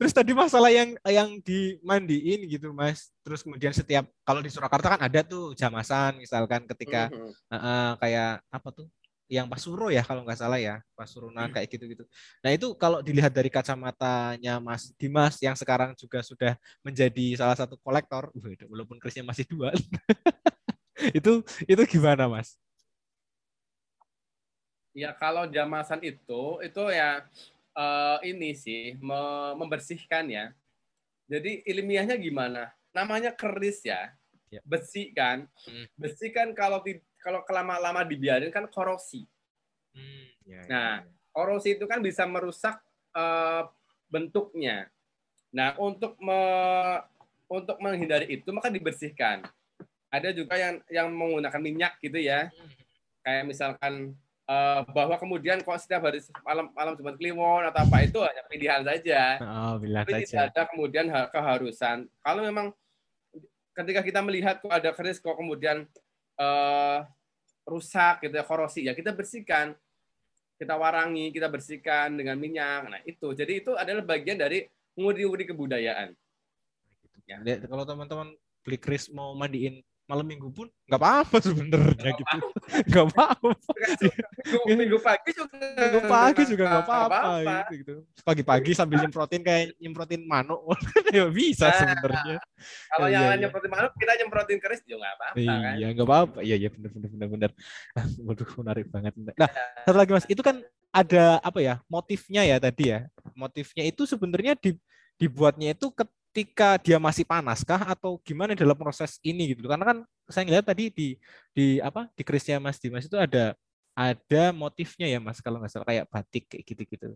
Terus tadi masalah yang yang dimandiin gitu mas. Terus kemudian setiap kalau di Surakarta kan ada tuh jamasan misalkan ketika mm -hmm. uh, kayak apa tuh yang Pasuro ya kalau nggak salah ya Pasurunan hmm. kayak gitu-gitu. Nah itu kalau dilihat dari kacamatanya Mas Dimas yang sekarang juga sudah menjadi salah satu kolektor, walaupun kerisnya masih dua, itu itu gimana Mas? Ya kalau jamasan itu itu ya uh, ini sih membersihkan ya. Jadi ilmiahnya gimana? Namanya keris ya, ya. besi kan. Hmm. Besi kan kalau di, kalau lama-lama dibiarin kan korosi. Hmm. Ya, ya, nah, ya. korosi itu kan bisa merusak uh, bentuknya. Nah, untuk me, untuk menghindari itu maka dibersihkan. Ada juga yang yang menggunakan minyak gitu ya. Hmm. Kayak misalkan uh, bahwa kemudian kok setiap hari malam malam Jumat Kliwon atau apa itu hanya pilihan saja. Oh, pilihan Tapi saja. tidak ada kemudian keharusan. Kalau memang ketika kita melihat kok ada keris kok kemudian uh, rusak gitu ya korosi ya kita bersihkan kita warangi kita bersihkan dengan minyak nah itu jadi itu adalah bagian dari ngudi-ngudi kebudayaan ya. kalau teman-teman beli keris mau mandiin malam minggu pun nggak apa-apa sebenarnya gitu. nggak apa-apa minggu pagi juga minggu pagi juga nggak apa-apa gitu, gitu. Pagi-pagi sambil nyemprotin kayak nyemprotin manuk. Ya bisa nah, sebenarnya. kalau ya, yang iya, nyemprotin manuk kita nyemprotin keris juga nggak apa-apa iya kan? nggak apa-apa. Iya iya benar benar benar benar waduh menarik banget. Nah satu lagi mas. Itu kan ada apa ya motifnya ya tadi ya. Motifnya itu sebenarnya di dibuatnya itu ketika dia masih panas kah atau gimana dalam proses ini gitu? Karena kan saya ngeliat tadi di di apa di kerisnya Mas Dimas itu ada ada motifnya ya Mas kalau nggak salah kayak batik kayak gitu-gitu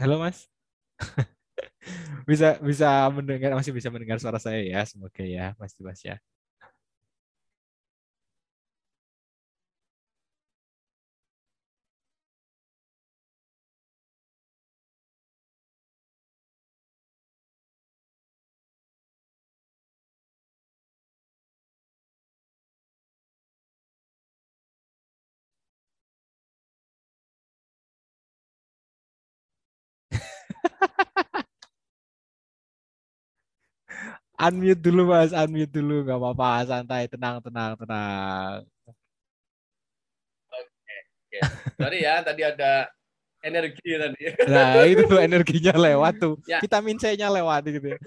Halo Mas. bisa bisa mendengar masih bisa mendengar suara saya ya. Semoga ya Mas Dimas ya. Unmute dulu mas, unmute dulu, nggak apa-apa, santai, tenang, tenang, tenang. Oke, oke. Sorry ya, tadi ada energi tadi. Nah, itu tuh energinya lewat tuh. Ya. Vitamin C-nya lewat gitu. Ya.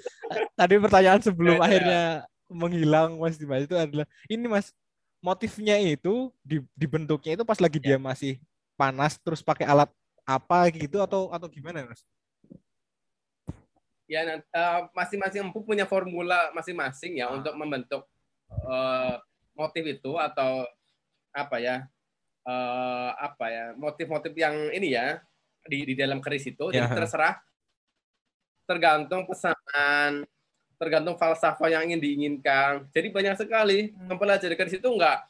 Tadi pertanyaan sebelum ya, ya. akhirnya menghilang Mas Dimas itu adalah ini Mas motifnya itu dibentuknya itu pas lagi ya. dia masih panas terus pakai alat apa gitu atau atau gimana Mas? Ya uh, masing-masing empu punya formula masing-masing ya ah. untuk membentuk uh, motif itu atau apa ya uh, apa ya motif-motif yang ini ya di di dalam keris itu ya. jadi terserah tergantung pesanan tergantung falsafah yang ingin diinginkan jadi banyak sekali hmm. mempelajari keris itu enggak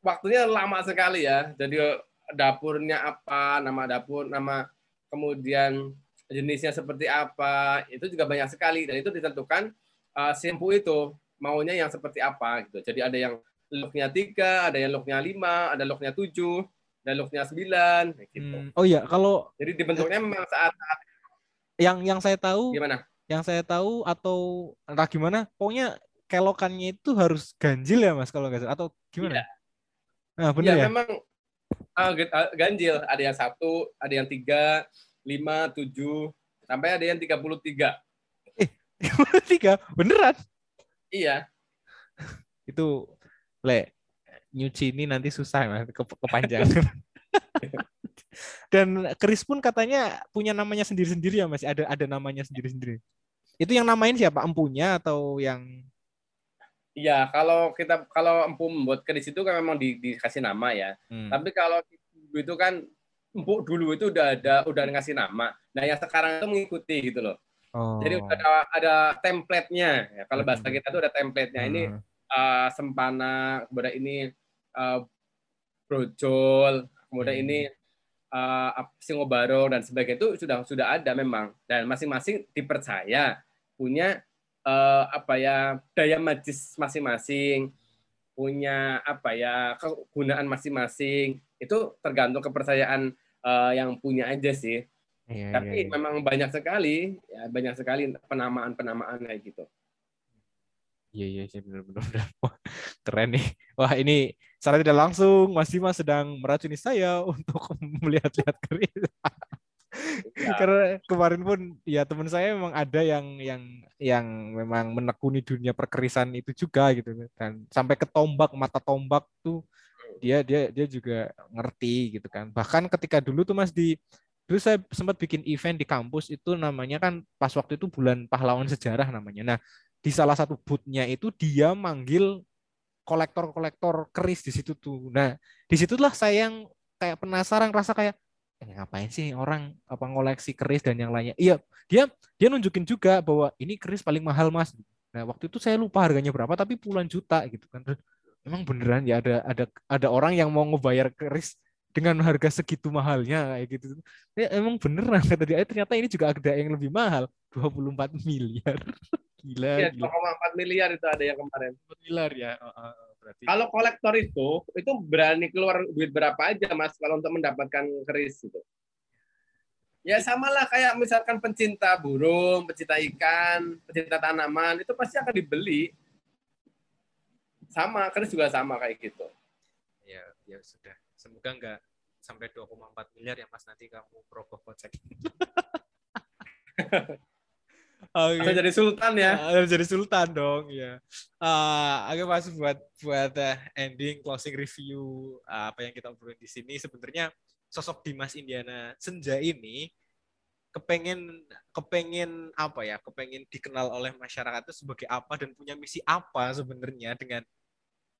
waktunya lama sekali ya jadi dapurnya apa nama dapur nama kemudian jenisnya seperti apa itu juga banyak sekali dan itu ditentukan uh, simpu itu maunya yang seperti apa gitu jadi ada yang looknya tiga, ada yang looknya lima, ada looknya tujuh, ada looknya sembilan, gitu. Hmm. Oh iya, kalau jadi dibentuknya memang saat, saat yang yang saya tahu gimana? Yang saya tahu atau entah gimana, pokoknya kelokannya itu harus ganjil ya mas kalau nggak salah atau gimana? Iya. Nah benar ya, ya? memang uh, ganjil. Ada yang satu, ada yang tiga, lima, tujuh, sampai ada yang tiga puluh tiga. Eh, tiga, beneran? Iya. itu le nyuci ini nanti susah mas ke kepanjangan dan Chris pun katanya punya namanya sendiri-sendiri ya mas ada ada namanya sendiri-sendiri itu yang namain siapa empunya atau yang Iya, kalau kita kalau empu membuat keris itu kan memang di, dikasih nama ya. Hmm. Tapi kalau itu kan empuk dulu itu udah ada udah ngasih nama. Nah yang sekarang itu mengikuti gitu loh. Oh. Jadi udah ada, ada template-nya. Ya, kalau bahasa hmm. kita tuh ada template-nya. Ini hmm uh, Sempana, kemudian ini uh, Brojol, kemudian hmm. ini uh, Singobaro dan sebagainya itu sudah sudah ada memang dan masing-masing dipercaya punya uh, apa ya daya magis masing-masing punya apa ya kegunaan masing-masing itu tergantung kepercayaan uh, yang punya aja sih iya, tapi iya, iya. memang banyak sekali ya banyak sekali penamaan penamaan kayak gitu Iya iya sih benar-benar keren nih. Wah ini secara tidak langsung Mas Dimas sedang meracuni saya untuk melihat-lihat keris. Ya. Karena kemarin pun ya teman saya memang ada yang yang yang memang menekuni dunia perkerisan itu juga gitu dan sampai ke tombak mata tombak tuh dia dia dia juga ngerti gitu kan. Bahkan ketika dulu tuh Mas di dulu saya sempat bikin event di kampus itu namanya kan pas waktu itu bulan pahlawan sejarah namanya. Nah, di salah satu bootnya itu dia manggil kolektor-kolektor keris di situ tuh. Nah, di situlah saya yang kayak penasaran, rasa kayak eh, ngapain sih orang apa ngoleksi keris dan yang lainnya. Iya, dia dia nunjukin juga bahwa ini keris paling mahal mas. Nah, waktu itu saya lupa harganya berapa, tapi puluhan juta gitu kan. Emang beneran ya ada ada ada orang yang mau ngebayar keris dengan harga segitu mahalnya kayak gitu. Ya, emang beneran kata dia. Eh, ternyata ini juga ada yang lebih mahal, 24 miliar. Gila, ya, gila. 2,4 miliar itu ada yang kemarin. Miliar ya. Uh, uh, berarti. Kalau kolektor itu, itu berani keluar duit berapa aja mas kalau untuk mendapatkan keris itu? Ya samalah kayak misalkan pencinta burung, pencinta ikan, pencinta tanaman, itu pasti akan dibeli. Sama, keris juga sama kayak gitu. Ya, ya sudah. Semoga enggak sampai 2,4 miliar ya mas nanti kamu prokoh kocek. Okay. Harus jadi sultan ya. Harus jadi sultan dong, ya. Uh, agak masuk buat buat uh, ending closing review uh, apa yang kita obrolin di sini sebenarnya sosok Dimas Indiana Senja ini kepengen kepengen apa ya kepengen dikenal oleh masyarakat itu sebagai apa dan punya misi apa sebenarnya dengan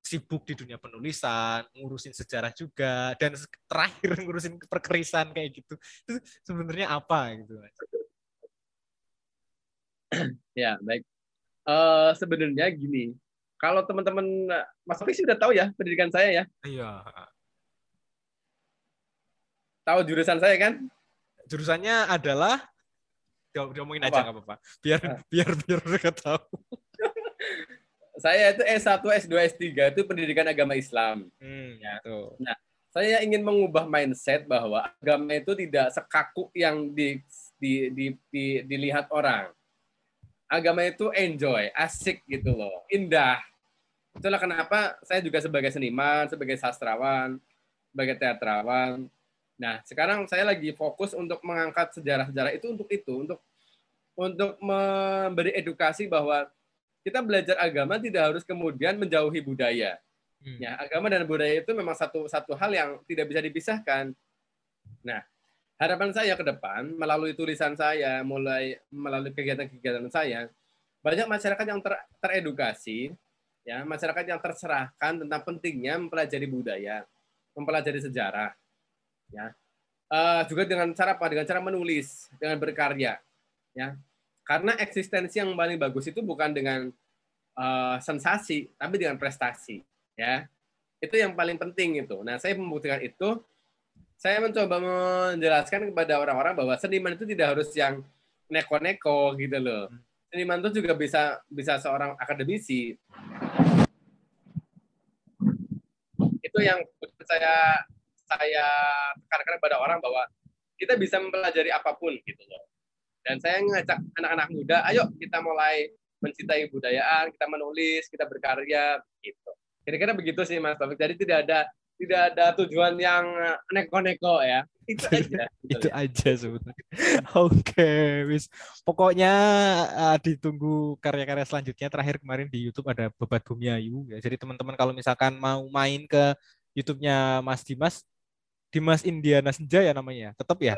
sibuk di dunia penulisan ngurusin sejarah juga dan terakhir ngurusin perkerisan kayak gitu itu sebenarnya apa gitu ya baik. Uh, Sebenarnya gini, kalau teman-teman Mas Oki sudah tahu ya pendidikan saya ya. Iya. Tahu jurusan saya kan? Jurusannya adalah diomongin aja nggak apa-apa. Biar nah. biar biar mereka tahu. Saya itu S1, S2, S3 itu pendidikan agama Islam. Hmm, ya. Tuh. Nah, saya ingin mengubah mindset bahwa agama itu tidak sekaku yang di, di, di, di, dilihat orang agama itu enjoy, asik gitu loh, indah. Itulah kenapa saya juga sebagai seniman, sebagai sastrawan, sebagai teatrawan. Nah, sekarang saya lagi fokus untuk mengangkat sejarah-sejarah itu untuk itu, untuk untuk memberi edukasi bahwa kita belajar agama tidak harus kemudian menjauhi budaya. Hmm. Ya, agama dan budaya itu memang satu satu hal yang tidak bisa dipisahkan. Nah, harapan saya ke depan melalui tulisan saya, mulai melalui kegiatan-kegiatan saya, banyak masyarakat yang ter, teredukasi, ya, masyarakat yang tercerahkan tentang pentingnya mempelajari budaya, mempelajari sejarah, ya. Uh, juga dengan cara apa? Dengan cara menulis, dengan berkarya, ya. Karena eksistensi yang paling bagus itu bukan dengan uh, sensasi, tapi dengan prestasi, ya. Itu yang paling penting itu. Nah, saya membuktikan itu. Saya mencoba menjelaskan kepada orang-orang bahwa seniman itu tidak harus yang neko-neko gitu loh. Seniman itu juga bisa bisa seorang akademisi. Itu yang saya saya tekankan kepada orang bahwa kita bisa mempelajari apa pun gitu loh. Dan saya ngajak anak-anak muda, ayo kita mulai mencintai budayaan, kita menulis, kita berkarya, gitu. Kira-kira begitu sih Mas Taufik. Jadi tidak ada tidak ada tujuan yang neko-neko ya. Itu aja. itu aja sebetulnya. Oke, okay, wis. Pokoknya uh, ditunggu karya-karya selanjutnya. Terakhir kemarin di YouTube ada Bebat Bumi Ayu. Ya. Jadi teman-teman kalau misalkan mau main ke YouTube-nya Mas Dimas, Dimas Indiana Senja ya namanya. Tetap ya.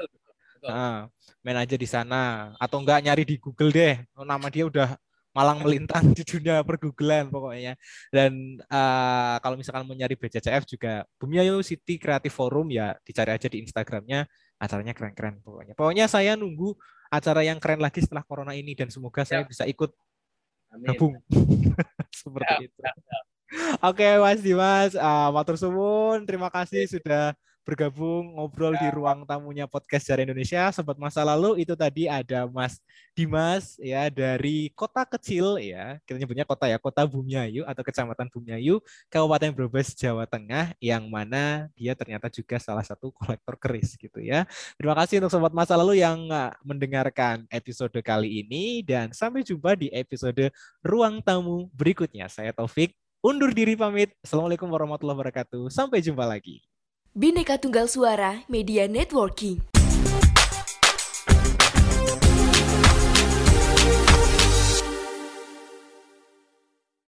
Nah, main aja di sana atau enggak nyari di Google deh. Nama dia udah malang melintang di dunia pergooglan pokoknya. Dan uh, kalau misalkan mau nyari BCCF juga Bumi Ayu City Creative Forum ya dicari aja di Instagramnya. Acaranya keren-keren pokoknya. Pokoknya saya nunggu acara yang keren lagi setelah corona ini dan semoga ya. saya bisa ikut Amin. gabung seperti ya, itu. Ya, ya. Oke Mas Dimas, uh, matur suwun, terima kasih sudah bergabung ngobrol ya. di ruang tamunya podcast Sejarah Indonesia. Sobat masa lalu itu tadi ada Mas Dimas ya dari kota kecil ya, kita nyebutnya kota ya, Kota Bumiayu atau Kecamatan Bumiayu, Kabupaten Brebes, Jawa Tengah yang mana dia ternyata juga salah satu kolektor keris gitu ya. Terima kasih untuk sobat masa lalu yang ah, mendengarkan episode kali ini dan sampai jumpa di episode ruang tamu berikutnya. Saya Taufik undur diri pamit. Assalamualaikum warahmatullahi wabarakatuh. Sampai jumpa lagi. Bineka Tunggal Suara Media Networking.